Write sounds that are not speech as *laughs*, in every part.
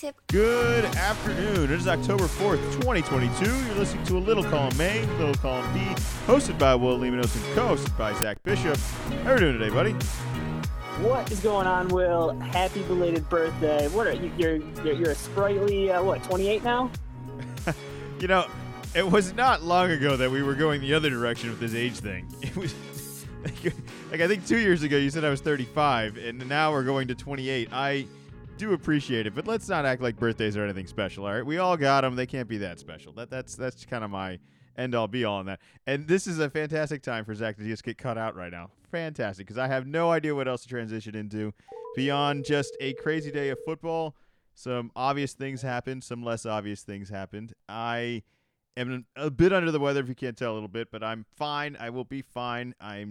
tip. Good afternoon. It is October 4th, 2022. You're listening to A Little Column A, Little Column B, hosted by Will Leminos and co-hosted by Zach Bishop. How are you doing today, buddy? What is going on, Will? Happy belated birthday. What are you? You're you're, you're a sprightly uh, what? 28 now? *laughs* You know, it was not long ago that we were going the other direction with this age thing. *laughs* It was like, like I think two years ago you said I was 35, and now we're going to 28. I do appreciate it, but let's not act like birthdays are anything special. All right, we all got them. They can't be that special. That that's that's kind of my end all be all on that. And this is a fantastic time for Zach to just get cut out right now. Fantastic, because I have no idea what else to transition into beyond just a crazy day of football. Some obvious things happened, some less obvious things happened. I am a bit under the weather if you can't tell a little bit, but I'm fine. I will be fine. I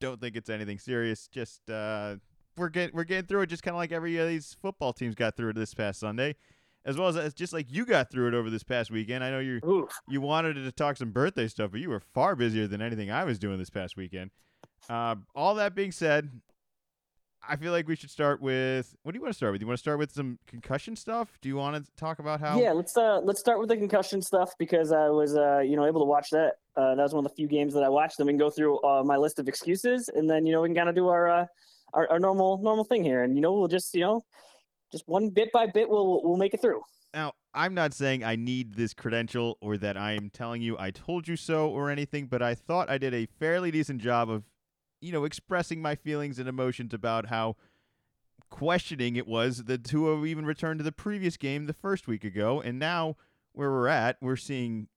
don't think it's anything serious. Just uh, we're getting we're getting through it, just kind of like every of these football teams got through it this past Sunday, as well as as just like you got through it over this past weekend. I know you Oof. you wanted to talk some birthday stuff, but you were far busier than anything I was doing this past weekend. Uh, all that being said, I feel like we should start with what do you want to start with? You want to start with some concussion stuff? Do you want to talk about how? Yeah, let's uh let's start with the concussion stuff because I was uh you know able to watch that. Uh, that was one of the few games that I watched. Then we can go through uh, my list of excuses, and then you know we can kind of do our, uh, our our normal normal thing here, and you know we'll just you know just one bit by bit we'll we'll make it through. Now, I'm not saying I need this credential or that I am telling you I told you so or anything, but I thought I did a fairly decent job of, you know, expressing my feelings and emotions about how questioning it was that Tua even returned to the previous game the first week ago, and now where we're at, we're seeing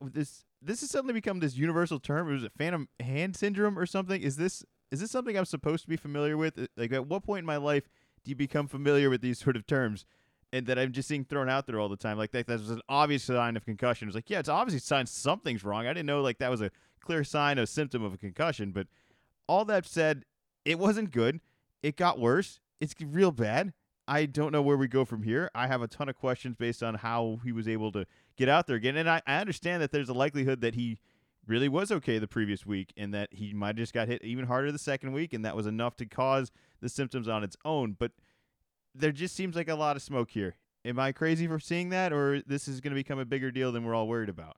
this. This has suddenly become this universal term. Was it phantom hand syndrome or something? Is this is this something I'm supposed to be familiar with? Like, at what point in my life do you become familiar with these sort of terms? and that I'm just seeing thrown out there all the time. Like that, that was an obvious sign of concussion. It's like, yeah, it's obviously sign something's wrong. I didn't know like that was a clear sign, a symptom of a concussion. But all that said, it wasn't good. It got worse. It's real bad. I don't know where we go from here. I have a ton of questions based on how he was able to get out there again. And I, I understand that there's a likelihood that he really was okay the previous week and that he might have just got hit even harder the second week and that was enough to cause the symptoms on its own. But there just seems like a lot of smoke here. Am I crazy for seeing that, or this is going to become a bigger deal than we're all worried about?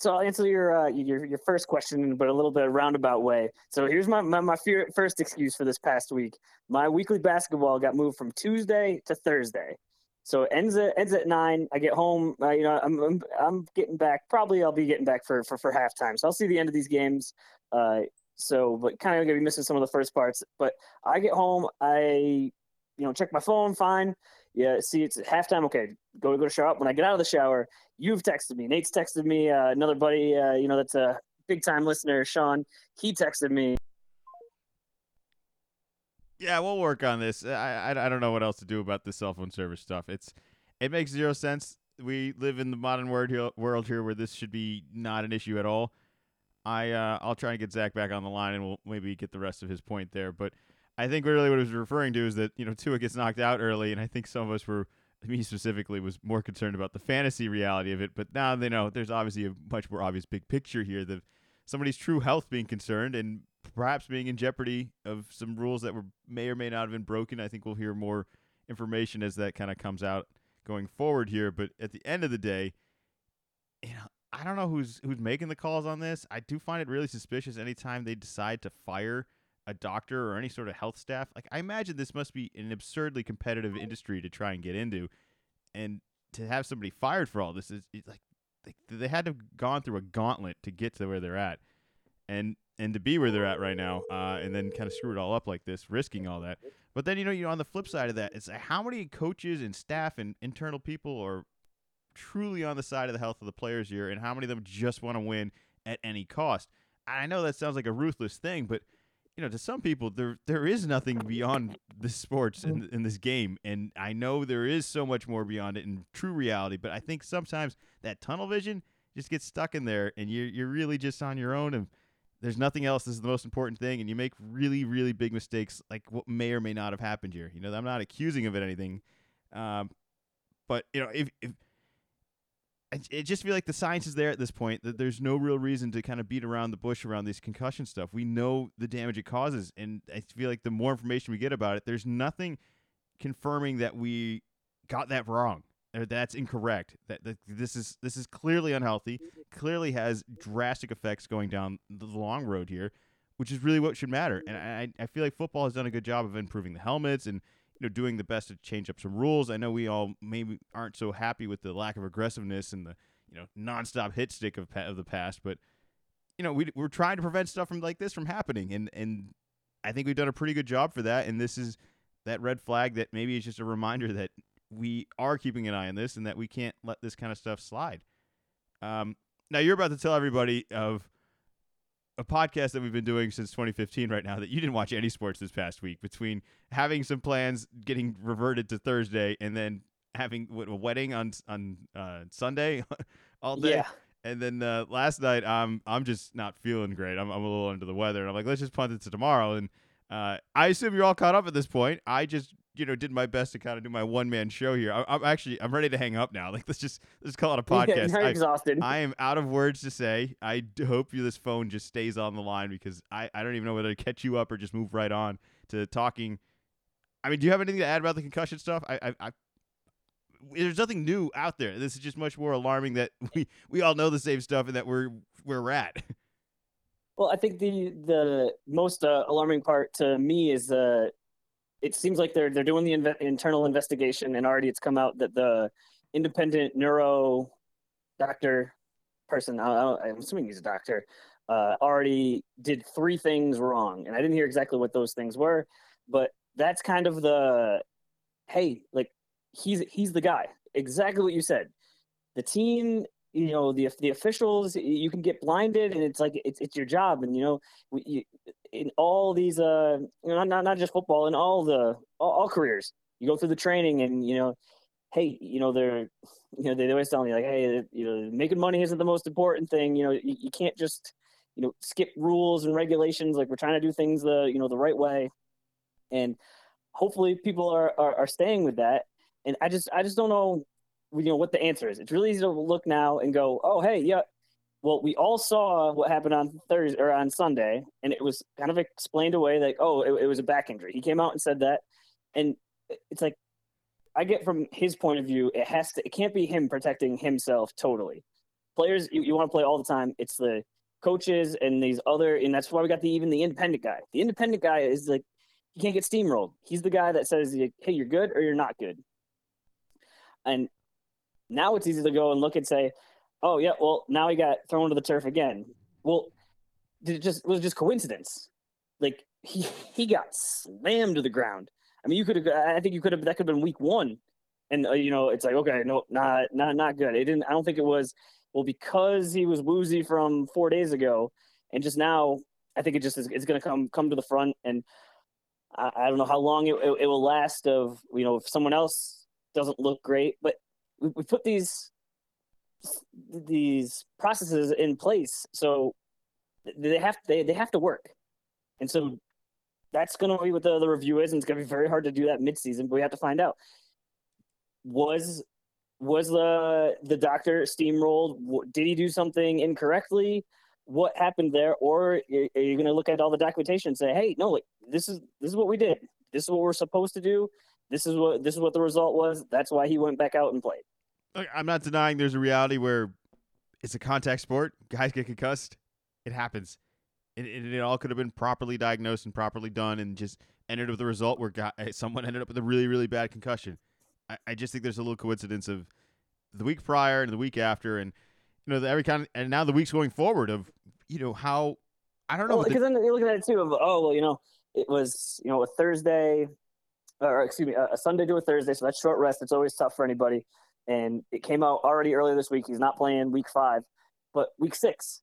So I'll answer your uh, your your first question, but a little bit roundabout way. So here's my my, my first excuse for this past week. My weekly basketball got moved from Tuesday to Thursday. So it ends at ends at nine. I get home. Uh, you know, I'm, I'm I'm getting back. Probably I'll be getting back for for for halftime. So I'll see the end of these games. Uh, so, but kind of gonna be missing some of the first parts. But I get home. I you know, check my phone, fine. Yeah, see, it's halftime. Okay, go go to shower. When I get out of the shower, you've texted me. Nate's texted me. Uh, another buddy, uh, you know, that's a big time listener, Sean. He texted me. Yeah, we'll work on this. I, I I don't know what else to do about this cell phone service stuff. It's it makes zero sense. We live in the modern world here, world here where this should be not an issue at all. I uh, I'll try and get Zach back on the line, and we'll maybe get the rest of his point there, but. I think really what he was referring to is that you know Tua gets knocked out early, and I think some of us were, me specifically, was more concerned about the fantasy reality of it. But now they know there's obviously a much more obvious big picture here that somebody's true health being concerned and perhaps being in jeopardy of some rules that were may or may not have been broken. I think we'll hear more information as that kind of comes out going forward here. But at the end of the day, you know, I don't know who's who's making the calls on this. I do find it really suspicious anytime they decide to fire a doctor or any sort of health staff. Like I imagine this must be an absurdly competitive industry to try and get into, and to have somebody fired for all this is like they, they had to have gone through a gauntlet to get to where they're at, and and to be where they're at right now, uh, and then kind of screw it all up like this, risking all that. But then you know you know on the flip side of that, it's how many coaches and staff and internal people are truly on the side of the health of the players here, and how many of them just want to win at any cost. I know that sounds like a ruthless thing, but you know, to some people, there there is nothing beyond the sports in, in this game, and I know there is so much more beyond it in true reality. But I think sometimes that tunnel vision just gets stuck in there, and you're you're really just on your own, and there's nothing else. This is the most important thing, and you make really really big mistakes, like what may or may not have happened here. You know, I'm not accusing of it anything, um, but you know, if if it just feel like the science is there at this point that there's no real reason to kind of beat around the bush around these concussion stuff. We know the damage it causes, and I feel like the more information we get about it, there's nothing confirming that we got that wrong. Or that's incorrect. That, that this is this is clearly unhealthy. Clearly has drastic effects going down the long road here, which is really what should matter. And I I feel like football has done a good job of improving the helmets and you know doing the best to change up some rules. I know we all maybe aren't so happy with the lack of aggressiveness and the you know nonstop hit stick of of the past, but you know we we're trying to prevent stuff from like this from happening, and and I think we've done a pretty good job for that. And this is that red flag that maybe is just a reminder that we are keeping an eye on this and that we can't let this kind of stuff slide. Um, now you're about to tell everybody of a podcast that we've been doing since 2015 right now that you didn't watch any sports this past week between having some plans getting reverted to Thursday and then having a wedding on on uh, Sunday *laughs* all day. Yeah. And then uh, last night, I'm I'm just not feeling great. I'm I'm a little under the weather, and I'm like, let's just punt it to tomorrow. And uh, I assume you're all caught up at this point. I just you know did my best to kind of do my one man show here. I, am actually I'm ready to hang up now. *laughs* Like let's just let's call it a *laughs* podcast. You're exhausted. I, I am out of words to say. I hope you this phone just stays on the line because I I don't even know whether to catch you up or just move right on to talking. I mean, do you have anything to add about the concussion stuff? I I, I there's nothing new out there. This is just much more alarming that *laughs* we we all know the same stuff and that we're where we're at. Well, I think the the most uh, alarming part to me is uh, it seems like they're they're doing the inve- internal investigation, and already it's come out that the independent neuro doctor person, I, am assuming he's a doctor, uh, already did three things wrong, and I didn't hear exactly what those things were, but that's kind of the hey, like he's he's the guy. Exactly what you said. The team, you know, the the officials, you can get blinded, and it's like it's it's your job. And you know, you, in all these, uh, you know, not not just football, in all the all, all careers, you go through the training, and you know, hey, you know, they're, you know, they always tell me like, hey, you know, making money isn't the most important thing. You know, you, you can't just, you know, skip rules and regulations. Like we're trying to do things the, you know, the right way, and hopefully people are, are, are staying with that and I just I just don't know you know what the answer is. It's really easy to look now and go, oh hey, yeah. Well, we all saw what happened on Thursday or on Sunday, and it was kind of explained away like, oh, it, it was a back injury. He came out and said that, and it's like, I get from his point of view, it has to, it can't be him protecting himself totally. Players, you, you want to play all the time. It's the coaches and these other, and that's why we got the even the independent guy. The independent guy is like, he can't get steamrolled. He's the guy that says, hey, you're good or you're not good. And now it's easy to go and look and say, oh yeah, well now he got thrown to the turf again. Well, it just was it just coincidence? Like he he got slammed to the ground. I mean, you could have. I think you could have. That could have been week one, and uh, you know, it's like okay, no, not not not good. It didn't. I don't think it was. Well, because he was woozy from four days ago, and just now, I think it just is. It's going to come come to the front, and I, I don't know how long it, it, it will last. Of you know, if someone else doesn't look great, but we, we put these these processes in place so they have they, they have to work. And so that's going to be what the, the review is and it's going to be very hard to do that mid-season but we have to find out. Was was the the doctor steamrolled? Did he do something incorrectly? What happened there? Or are you going to look at all the documentation and say hey no like this is this is what we did. This is what we're supposed to do this is what this is what the result was. That's why he went back out and played. I'm not denying there's a reality where it's a contact sport. Guys get concussed. It happens. It, it, it all could have been properly diagnosed and properly done, and just ended with the result where guy, eh, someone ended up with a really, really bad concussion. I, I just think there's a little coincidence of the week prior and the week after, and you know the, every kind of, and now the weeks going forward of you know how I don't know because well, the, then you're looking at it too of oh well you know it was you know a Thursday or excuse me, a Sunday to a Thursday. So that's short rest. It's always tough for anybody. And it came out already earlier this week. He's not playing week five, but week six.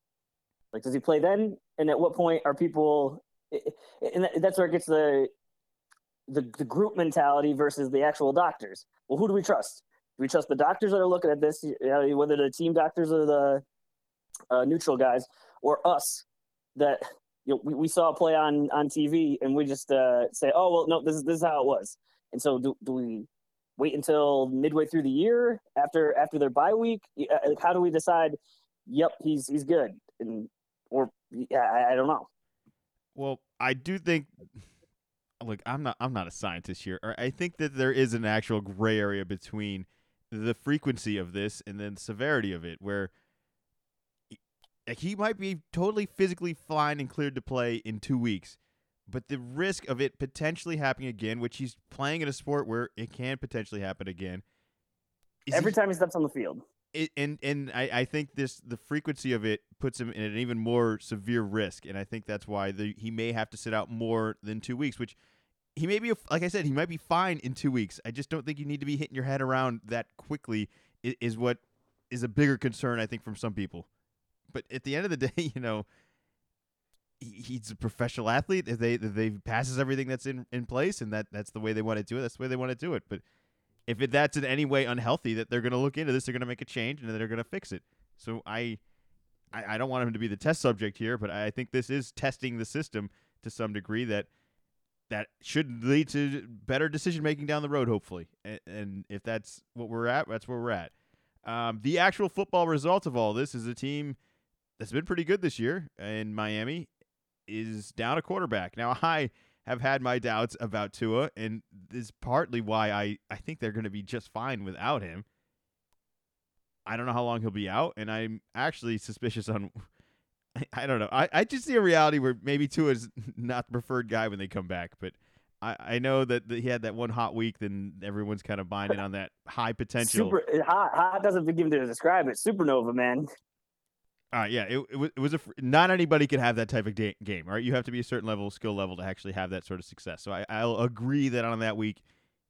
Like, does he play then? And at what point are people? And that's where it gets the the, the group mentality versus the actual doctors. Well, who do we trust? Do we trust the doctors that are looking at this, whether the team doctors or the uh, neutral guys, or us that you know, we, we saw a play on on TV and we just uh, say, oh well, no, this is this is how it was. And so do, do we wait until midway through the year after after their bye week? Uh, how do we decide? Yep, he's he's good, and or yeah, I, I don't know. Well, I do think look, I'm not I'm not a scientist here. I think that there is an actual gray area between the frequency of this and then severity of it, where he might be totally physically fine and cleared to play in two weeks, but the risk of it potentially happening again, which he's playing in a sport where it can potentially happen again. Every he, time he steps on the field. It, and and I, I think this the frequency of it puts him in an even more severe risk, and I think that's why the, he may have to sit out more than two weeks, which he may be like I said he might be fine in two weeks. I just don't think you need to be hitting your head around that quickly. Is what is a bigger concern I think from some people. But at the end of the *laughs* day, you know, he's a professional athlete. They they passes everything that's in, in place, and that that's the way they want to do it. That's the way they want to do it. But if it, that's in any way unhealthy, that they're going to look into this, they're going to make a change, and they're going to fix it. So I, I, I don't want him to be the test subject here, but I think this is testing the system to some degree that that should lead to better decision making down the road, hopefully. And, and, if that's what we're at, that's where we're at. Um, the actual football result of all this is a team that's been pretty good this year in Miami is down a quarterback. Now, I have had my doubts about Tua, and this is partly why I, I think they're going to be just fine without him. I don't know how long he'll be out, and I'm actually suspicious on. *laughs* I don't know. I, I just see a reality where maybe Tua is *laughs* not the preferred guy when they come back, but I, I know that, that he had that one hot week, then everyone's kind of binding *laughs* on that high potential. Super uh, hot, hot doesn't begin to describe it. Supernova, man. Uh, yeah, it, it, was, it was a fr- not anybody could have that type of game, right? You have to be a certain level of skill level to actually have that sort of success. So I, I'll agree that on that week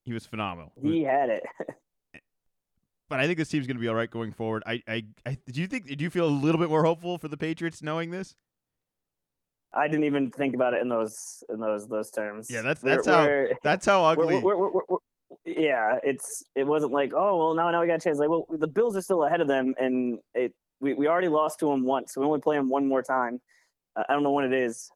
he was phenomenal. He had it. *laughs* but I think this team's going to be all right going forward. I, I, I, do you think? Do you feel a little bit more hopeful for the Patriots knowing this? I didn't even think about it in those in those those terms. Yeah, that's that's we're, how we're, that's how ugly. We're, yeah, it's it wasn't like oh well now now we got a chance. Like well the Bills are still ahead of them, and it we, we already lost to him once. So we only play him one more time. Uh, I don't know when it is.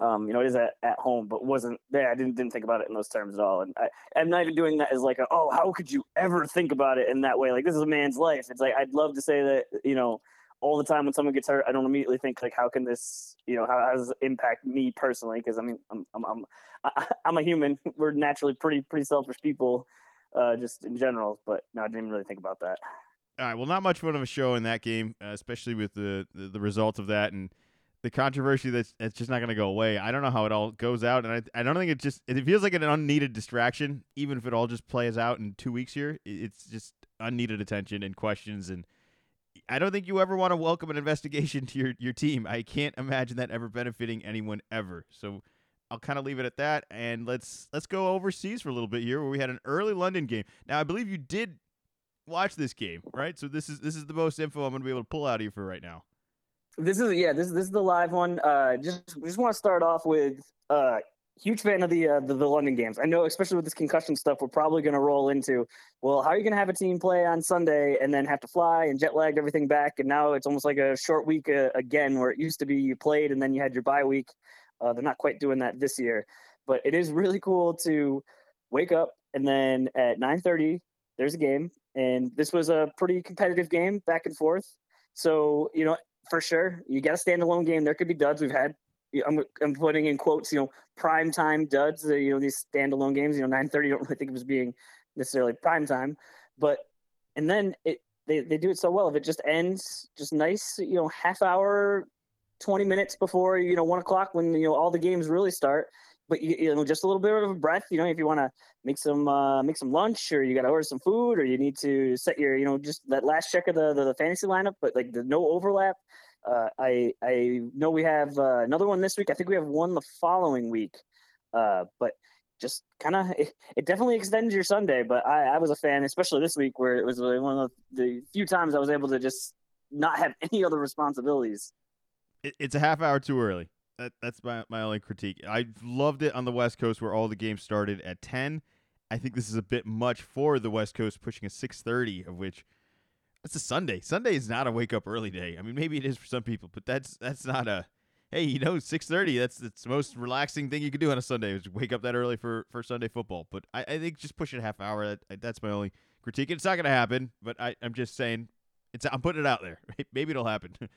Um, you know, it is at, at home, but wasn't there. I didn't didn't think about it in those terms at all. And I, I'm not even doing that as like, a, oh, how could you ever think about it in that way? Like this is a man's life. It's like I'd love to say that you know all the time when someone gets hurt, I don't immediately think like, how can this, you know, how, how does it impact me personally? Because I mean, I'm I'm I'm I'm a human. *laughs* We're naturally pretty pretty selfish people, uh, just in general. But no, I didn't really think about that. All right. Well, not much fun of a show in that game, uh, especially with the, the, the result of that and the controversy that's that's just not going to go away. I don't know how it all goes out, and I I don't think it just it feels like an unneeded distraction, even if it all just plays out in two weeks here. It's just unneeded attention and questions, and I don't think you ever want to welcome an investigation *laughs* to your your team. I can't imagine that ever benefiting anyone ever. So. I'll kind of leave it at that, and let's let's go overseas for a little bit here, where we had an early London game. Now, I believe you did watch this game, right? So this is this is the most info I'm going to be able to pull out of you for right now. This is yeah, this this is the live one. Uh, just just want to start off with uh, huge fan of the, uh, the, the London games. I know, especially with this concussion stuff, we're probably going to roll into. Well, how are you going to have a team play on Sunday and then have to fly and jet lagged everything back? And now it's almost like a short week uh, again, where it used to be you played and then you had your bye week. Uh, they're not quite doing that this year, but it is really cool to wake up and then at 9:30 there's a game and this was a pretty competitive game back and forth. So, you know, for sure, you got a standalone game. There could be duds. We've had, I'm, I'm putting in quotes, you know, prime time duds, uh, you know, these standalone games, you know, 930, don't really think it was being necessarily prime time. But, and then it, they, they do it so well. If it just ends just nice, you know, half hour, 20 minutes before, you know, one o'clock when, you know, all the games really start, but you, you know, just a little bit of a breath. You know, if you want to make some uh, make some lunch, or you got to order some food, or you need to set your, you know, just that last check of the the, the fantasy lineup, but like the no overlap. Uh, I I know we have uh, another one this week. I think we have one the following week. Uh, but just kind of it, it, definitely extends your Sunday. But I, I was a fan, especially this week where it was one of the few times I was able to just not have *laughs* any other responsibilities. it's a half hour too early. That, that's my, my only critique. I loved it on the West Coast where all the games started at 10. I think this is a bit much for the West Coast pushing a 6:30 of which that's a Sunday. Sunday is not a wake up early day. I mean, maybe it is for some people, but that's that's not a hey, you know, 6:30. That's that's the most relaxing thing you can do on a Sunday is wake up that early for for Sunday football. But I, I think just push it a half hour. That, that's my only critique. It's not going to happen, but I, I'm just saying it's I'm putting it out there. *laughs* Maybe it'll happen. *laughs*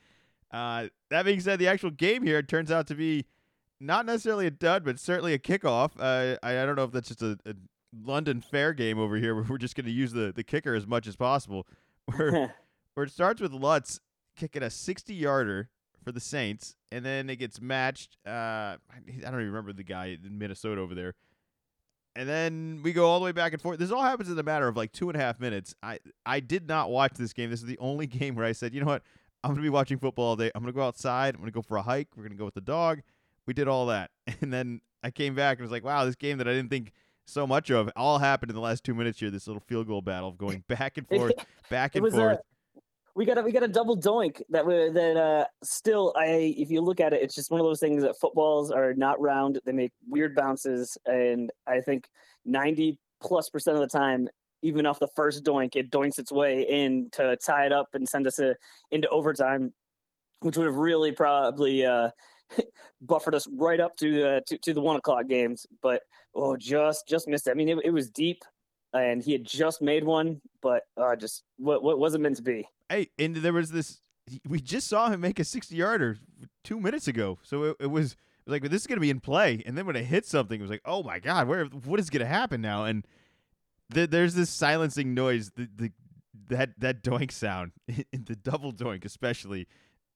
Uh, that being said, the actual game here turns out to be not necessarily a dud, but certainly a kickoff. Uh, I, I don't know if that's just a, a London fair game over here *laughs* where we're just going to use the, the kicker as much as possible. *laughs* Where, *laughs* where it starts with Lutz kicking a 60 yarder for the Saints, and then it gets matched. Uh, I don't even remember the guy in Minnesota over there. And then we go all the way back and forth. This all happens in a matter of like two and a half minutes. I, I did not watch this game. This is the only game where I said, you know what? I'm going to be watching football all day. I'm going to go outside. I'm going to go for a hike. We're going to go with the dog. We did all that. *laughs* And then I came back and was like, wow, this game that I didn't think so much of all happened in the last two minutes here. This little field goal battle of going *laughs* back and forth, *laughs* back and forth. A, we got a we got a double doink that we, that uh still I if you look at it, it's just one of those things that footballs are not round. They make weird bounces, and I think ninety plus percent of the time even off the first doink, it doinks its way in to tie it up and send us a, into overtime, which would have really probably uh, *laughs* buffered us right up to, uh, to to the one o'clock games. But oh, just just missed it. I mean, it, it was deep, and he had just made one, but uh, just what what wasn't meant to be. Hey, and there was this. We just saw him make a sixty-yarder two minutes ago, so it, it was like this is going to be in play. And then when it hit something, it was like, oh my god, where what is going to happen now? And the, there's this silencing noise. The, the that that doink sound, *laughs* the double doink especially.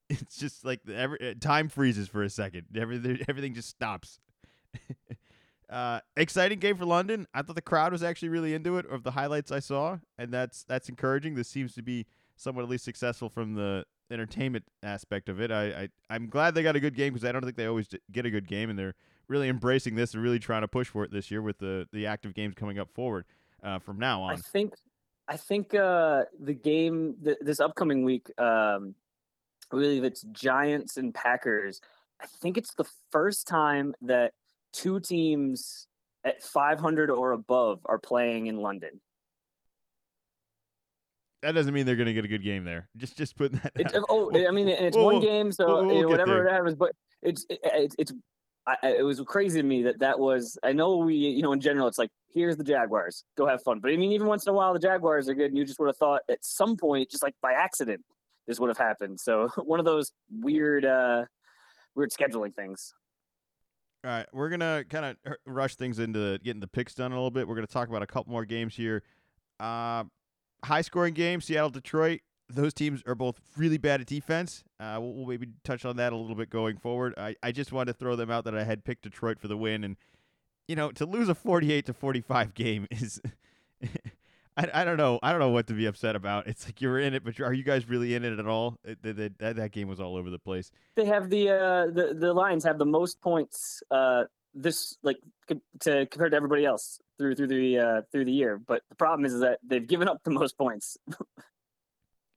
It's just like every uh, time freezes for a second. Everything everything just stops. *laughs* uh, exciting game for London. I thought the crowd was actually really into it. Of the highlights I saw, and that's that's encouraging. This seems to be somewhat at least successful from the entertainment aspect of it. I, I I'm glad they got a good game because I don't think they always get a good game, and they're really embracing this and really trying to push for it this year with the the active games coming up forward uh, from now on. I think I think uh, the game th- this upcoming week, um, I believe it's Giants and Packers. I think it's the first time that two teams at 500 or above are playing in London. That doesn't mean they're going to get a good game there. Just just put that. It, oh, I mean, it's one game, so we'll whatever it happens. But it's it, it's I, it was crazy to me that that was. I know we, you know, in general, it's like here's the Jaguars, go have fun. But I mean, even once in a while, the Jaguars are good, and you just would have thought at some point, just like by accident, this would have happened. So *laughs* one of those weird, uh weird scheduling things. All right, we're gonna kind of rush things into getting the picks done a little bit. We're gonna talk about a couple more games here. Uh, high scoring game, Seattle Detroit those teams are both really bad at defense. Uh, we'll, we'll, maybe touch on that a little bit going forward. I, I just wanted to throw them out that I had picked Detroit for the win, and you know to lose a forty-eight to forty-five *laughs* game is. *laughs* I, I don't know. I don't know what to be upset about. It's like you're in it, but are you guys really in it at all? It, that, that, that game was all over the place. They have the uh, the the Lions have the most points uh, this like to compared to everybody else through through the uh, through the year. But the problem is that they've given up the most points. *laughs*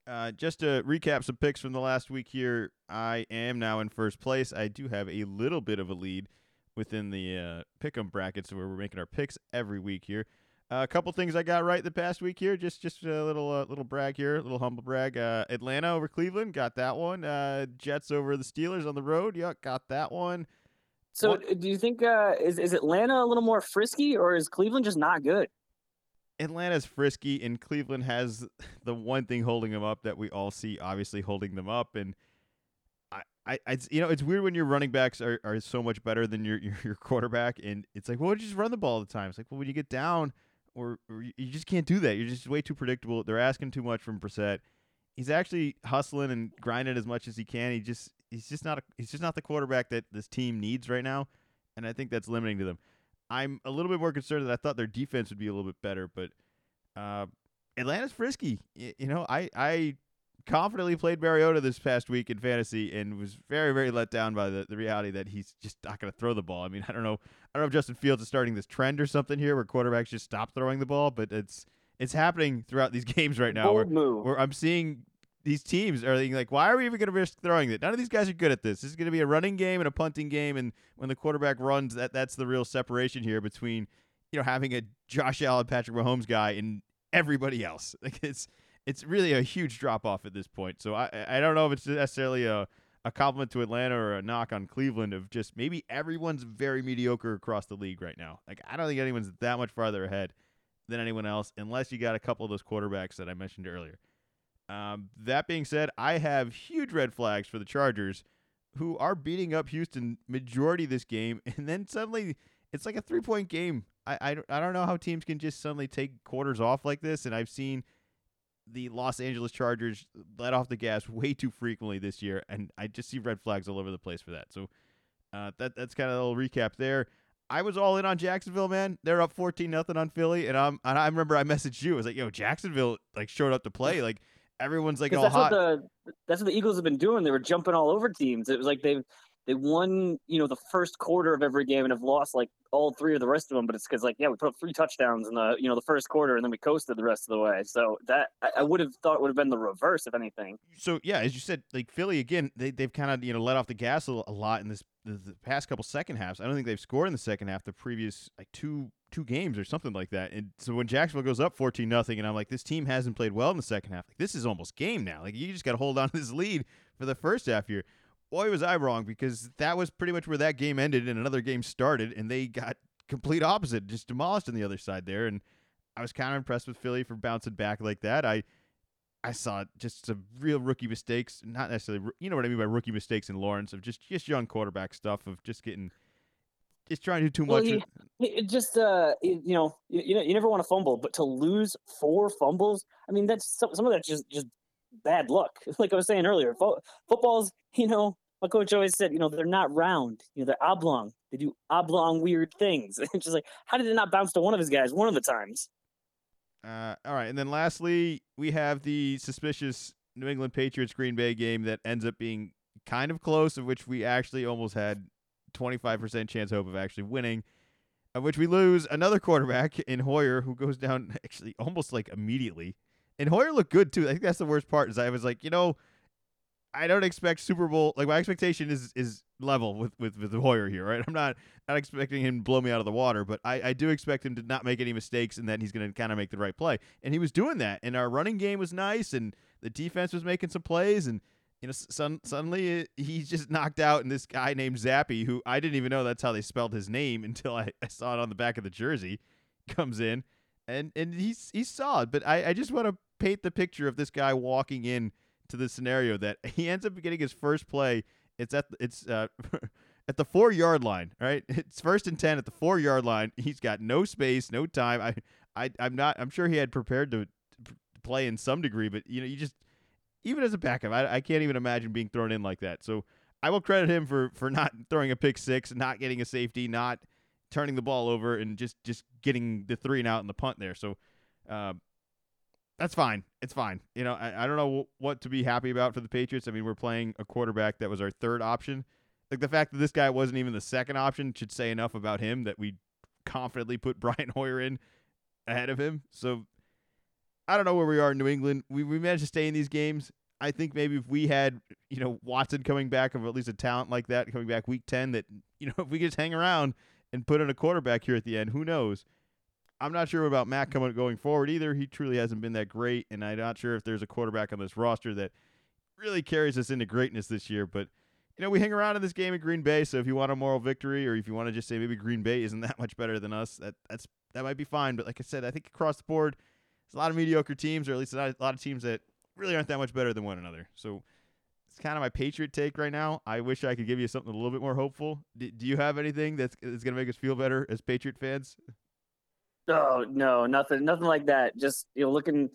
Uh, just to recap some picks from the last week here, I am now in first place. I do have a little bit of a lead within the uh, pick'em brackets where we're making our picks every week here. Uh, a couple things I got right the past week here. Just just a little uh, little brag here, a little humble brag. Uh, Atlanta over Cleveland, got that one. Uh, Jets over the Steelers on the road, yeah, got that one. So, what? do you think uh, is is Atlanta a little more frisky, or is Cleveland just not good? Atlanta's frisky, and Cleveland has *laughs* the one thing holding them up that we all see, obviously holding them up. And I, I, I you know, it's weird when your running backs are, are so much better than your, *laughs* your, your quarterback, and it's like, well, just run the ball all the time. It's like, well, when you get down, or, or you just can't do that. You're just way too predictable. They're asking too much from Brissett. He's actually hustling and grinding as much as he can. He just he's just not a, he's just not the quarterback that this team needs right now, and I think that's limiting to them. I'm a little bit more concerned that I thought their defense would be a little bit better, but uh, Atlanta's frisky. You, you know, I I confidently played Mariota this past week in fantasy and was very very let down by the, the reality that he's just not going to throw the ball. I mean, I don't know, I don't know if Justin Fields is starting this trend or something here where quarterbacks just stop throwing the ball, but it's it's happening throughout these *laughs* games right now. Bold where, move. where I'm seeing these teams are like, why are we even going to risk throwing it? None of these guys are good at this. This is going to be a running game and a punting game, and when the quarterback runs, that that's the real separation here between you know having a Josh Allen, Patrick Mahomes guy and everybody else. *laughs* Like it's it's really a huge drop off at this point. So I I don't know if it's necessarily a a compliment to Atlanta or a knock on Cleveland of just maybe everyone's very mediocre across the league right now. Like I don't think anyone's that much farther ahead than anyone else unless you got a couple of those quarterbacks that I mentioned earlier. Um, that being said, I have huge red flags for the Chargers, who are beating up Houston majority this game, *laughs* and then suddenly it's like a three point game. I, I, I don't know how teams can just suddenly take quarters off like this, and I've seen the Los Angeles Chargers let off the gas way too frequently this year, and I just see red flags all over the place for that. So uh, that that's kind of a little recap there. I was all in on Jacksonville, man. They're up fourteen nothing on Philly, and I'm and I remember I messaged you. I was like, "Yo, Jacksonville like showed up to play. *laughs* Like everyone's like all that's hot." What the, that's what the Eagles have been doing. They were jumping all over teams. It was like they've they won, you know, the first quarter of every game and have lost like all three of the rest of them. But it's because like, yeah, we put up three touchdowns in the, you know, the first quarter and then we coasted the rest of the way. So that I, I would have thought would have been the reverse, if anything. So yeah, as you said, like Philly again, they they've kind of you know let off the gas a, a lot in this the, the, past couple second halves. I don't think they've scored in the second half the previous like two two games or something like that. And so when Jacksonville goes up fourteen nothing, and I'm like, this team hasn't played well in the second half. Like this is almost game now. Like you just got to hold on to this lead for the first half here boy, was I wrong because that was pretty much where that game ended and another game started, and they got complete opposite, just demolished on the other side there. And I was kind of impressed with Philly for bouncing back like that. I I saw just some real rookie mistakes, not necessarily, you know what I mean by rookie mistakes in Lawrence of just just young quarterback stuff of just getting. Just trying to do too well, much. He, it just, uh, you know, you, you never want to fumble, but to lose four fumbles, I mean, that's some, some of that's just just bad luck. *laughs* Like I was saying earlier, fo- football's, you know, my coach always said, you know, they're not round. You know, they're oblong. They do oblong weird things. It's *laughs* just like, how did it not bounce to one of his guys one of the times? Uh, all right, and then lastly, we have the suspicious New England Patriots Green Bay game that ends up being kind of close, of which we actually almost had 25% chance hope of actually winning, of which we lose another quarterback in Hoyer who goes down *laughs* actually almost like immediately. And Hoyer looked good too. I think that's the worst part. Is I was like, you know, I don't expect Super Bowl like my expectation is is level with with with Hoyer here, right? *laughs* I'm not not expecting him to blow me out of the water, but I I do expect him to not make any mistakes and that he's going to kind of make the right play. And he was doing that. And our running game was nice and the defense was making some plays and you know son, suddenly uh, he's *laughs* just knocked out and this guy named Zappe, who I didn't even know that's how they spelled his name *laughs* until I, I saw it on the back of the jersey comes in and and he's he's solid, but I I just want to paint the picture of this guy walking in to the scenario that *laughs* he ends up getting his first play. It's at it's uh, *laughs* at the four yard line, right? *laughs* It's first and ten at the four yard line. He's got no space, no time. I I I'm not. I'm sure he had prepared to play in some degree, but you know, you just even as a backup, I, I can't even imagine being thrown in like that. So I will credit him for for not throwing a pick six, not getting a safety, not turning the ball over, and just just getting the three and out in the punt there. So. Uh, that's fine. It's fine. You know, I, I don't know what to be happy about for the Patriots. I mean, we're playing a quarterback that was our third option. Like the fact that this guy wasn't even the second option should say enough about him that we confidently put *laughs* Brian Hoyer in ahead of him. So I don't know where we are in New England. We we managed to stay in these games. I think maybe if we had, you know, Watson coming back of at least a talent like that coming back week 10 that, you know, *laughs* if we just hang around and put in a quarterback here at the end, who knows? I'm not sure about Mac Jones going forward either. He truly hasn't been that great, and I'm not sure if there's a quarterback on this roster that really carries us into greatness this year. But you know, we hang around in this game at Green Bay, so if you want a moral victory, or if you want to just say maybe Green Bay isn't *laughs* that much better than us, that that's that might be fine. But like I said, I think across the board, there's a lot of mediocre teams, or at least a lot of teams that really aren't that much better than one another. So it's kind of my Patriot take right now. I wish I could give you something a little bit more hopeful. D- do you have anything that's, that's going to make us feel better as Patriot fans? Oh no, nothing, nothing like that. Just you know, looking.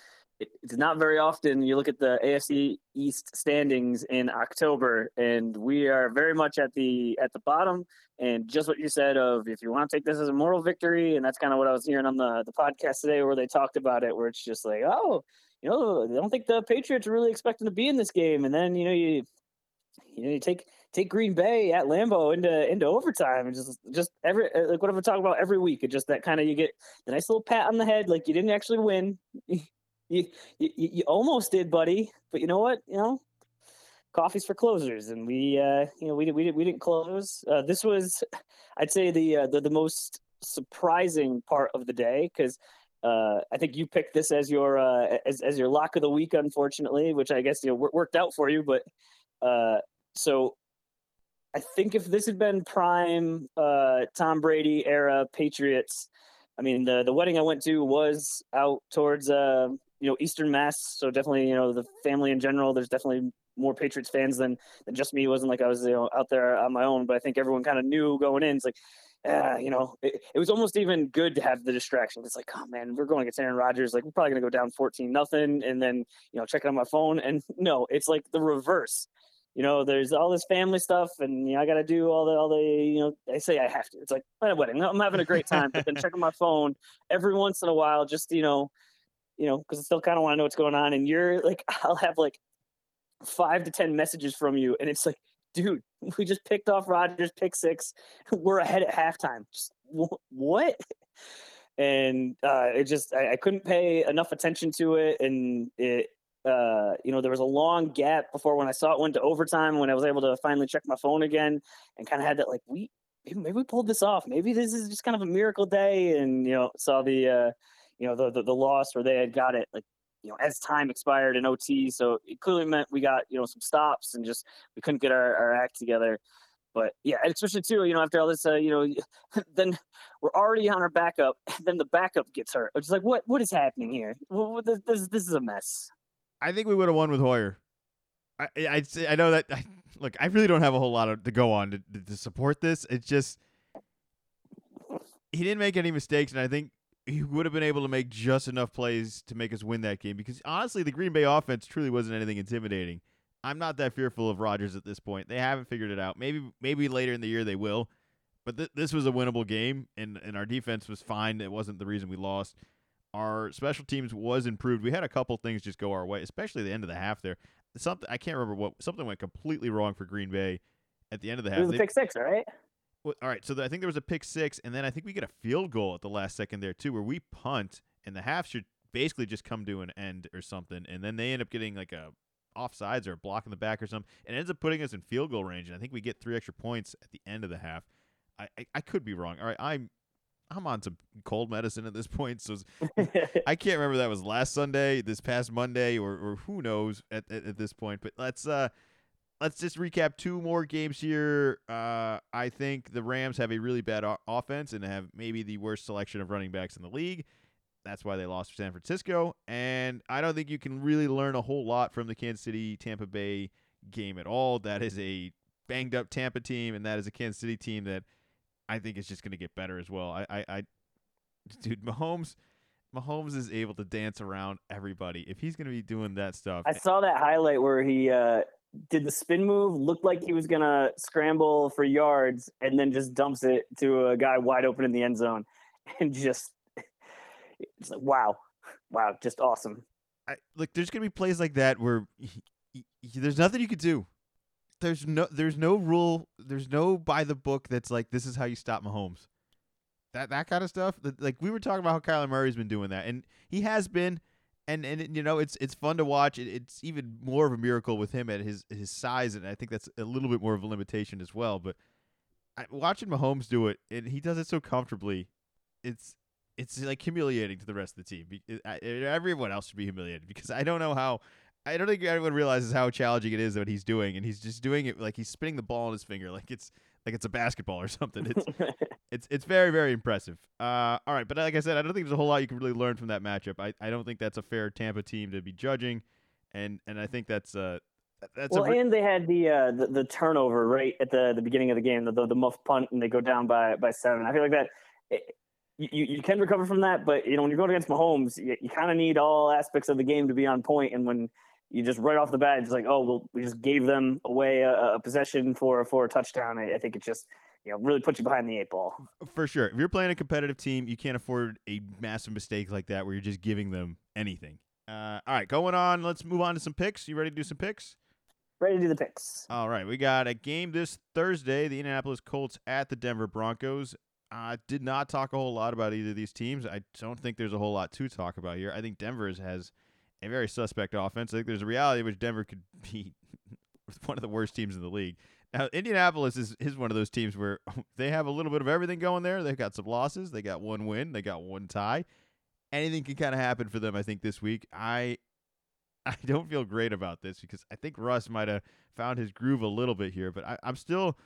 It's not very often you look at the AFC East standings in October, and we are very much at the at the bottom. And just what you said of if you want to take this as a moral victory, and that's kind of what I was hearing on the the podcast today, where they talked about it, where it's just like, oh, you know, I don't think the Patriots are really expecting to be in this game, and then you know you you know you take take Green Bay at Lambeau into into overtime and just just every uh, like what I'm talking about every week. It's just that kind of you get the nice little pat on the head, like you didn't actually win. *laughs* you, you you almost did, buddy. But you know what? You know, coffee's for closers, and we uh you know we we didn't we didn't close. Uh, this was, I'd say the uh, the the most surprising part of the day because. Uh, I think you picked this as your uh, as as your lock of the week, unfortunately, which I guess you know worked out for you. But uh, so I think if this had been prime uh, Tom Brady era Patriots, I mean the the wedding I went to was out towards uh, you know Eastern Mass, so definitely you know the family in general. There's definitely more Patriots fans than than just me. It wasn't like I was you know out there on my own, but I think everyone kind of knew going in. It's like uh, you know, it, it, was almost even good to have the distraction. It's like, oh man, we're going against Aaron Rodgers. Like we're probably gonna go down fourteen nothing, and then you know, checking on my phone. And no, it's like the reverse. You know, there's all this family stuff, and you know, I got to do all the all the you know. I say I have to. It's like a wedding. I'm having a great time, but then checking my phone every once in a while, just you know, you know, because I still kind of want to know what's going on. And you're like, *laughs* I'll have like five to ten messages from you, and it's like, dude, we just picked off Rodgers pick six. *laughs* We're ahead at halftime. Just, what? And uh, it just I, I, couldn't pay enough attention to it, and it uh, you know there was a long gap before when I saw it went to overtime when I was able to finally check my phone again and kind of had that like we maybe, maybe we pulled this off. Maybe this is just kind of a miracle day, and you know saw the uh, you know the, the the loss where they had got it like you know, as time expired in OT. So it clearly meant we got, you know, some stops and just we couldn't get our, our act together. But yeah, especially too, you know, after all this, uh, you know, *laughs* then we're already on our backup. *laughs* Then the backup gets hurt. It's like, what what is happening here? Well, this, this, this is a mess. I think we would have won with Hoyer. I I I know that. I, look, I really don't have a whole lot of, to go on to, to support this. It's just he didn't make any mistakes, and I think he would have been able to make just enough plays to make us win that game because honestly, the Green Bay offense truly wasn't anything intimidating. I'm not that fearful of Rodgers at this point. They haven't figured it out. Maybe maybe later in the year they will, but th- this was a winnable game, and and our defense was fine. It wasn't the reason we lost. Our special teams was improved. We had a couple things just go our way, especially the end of the half there. Something I can't remember what something went completely wrong for Green Bay at the end of the half. It was a pick six, right? Well, all right, so the, I think there was a pick six, and then I think we get a field goal at the last second there too, where we punt, and the half should basically just come to an end or something, and then they end up getting like a offsides or a block in the back or something, and ends up putting us in field goal range, and I think we get three extra points at the end of the half. I, I, I could be wrong. All right, I'm I'm on some cold medicine at this point, so *laughs* I can't remember that was last Sunday, this past Monday, or, or who knows at, at, at this point. But let's uh let's just recap two more games here. Uh, I think the Rams have a really bad o- offense and have maybe the worst selection of running backs in the league. That's why they lost to San Francisco. And I don't think you can really learn a whole lot from the Kansas City Tampa Bay game at all. That is a banged up Tampa team, and that is a Kansas City team that I think it's just going to get better as well. I, I, I, *laughs* dude, Mahomes. Mahomes is able to dance around everybody. If he's going to be doing that stuff, I saw that highlight where he uh, did the spin move looked like he was gonna scramble for yards and then just dumps it to a guy wide open in the end zone *laughs* and just it's like wow wow just awesome I, like there's gonna be plays like that where he, he, there's nothing you could do there's no there's no rule there's no by the book that's like this is how you stop Mahomes that that kind of stuff like we were talking about how Kyler Murray's been doing that and he has been and and you know it's it's fun to watch. It, it's even more of a miracle with him at his his size, and I think that's a little bit more of a limitation as well. But I, watching Mahomes do it, and he does it so comfortably, it's it's like humiliating to the rest of the team. Everyone else should be humiliated because I don't know how. I don't think everyone realizes how challenging it is what he's doing, and he's just doing it like he's spinning the ball on his finger, like it's like it's a basketball or something. It's *laughs* it's it's very very impressive. Uh, all right, but like I said, I don't think there's a whole lot you can really learn from that matchup. I, I don't think that's a fair Tampa team to be judging, and and I think that's uh that's well, re- and they had the, uh, the the turnover right at the the beginning of the game, the the, the muff punt, and they go down by by seven. I feel like that. It, you, you can recover from that, but you know when you're going against Mahomes, you, you kind of need all aspects of the game to be on point. And when you just right off the bat, it's like, oh, well, we just gave them away a, a possession for for a touchdown. I, I think it just you know really puts you behind the eight ball. For sure. If you're playing a competitive team, you can't afford a massive mistake like that where you're just giving them anything. Uh, all right, going on. Let's move on to some picks. You ready to do some picks? Ready to do the picks. All right, we got a game this Thursday. The Indianapolis Colts at the Denver Broncos. I uh, did not talk a whole lot about either of these teams. I don't think there's a whole lot to talk about here. I think Denver's has a very suspect offense. I think there's a reality which Denver could *laughs* be one of the worst teams in the league. Now, Indianapolis is, is one of those teams where *laughs* they have a little bit of everything going there. They've got some losses, they got one win, they got one tie. Anything can kind of happen for them, I think, this week. I *laughs* I don't feel great about this because I think Russ might have found his groove a little bit here, but I, I'm still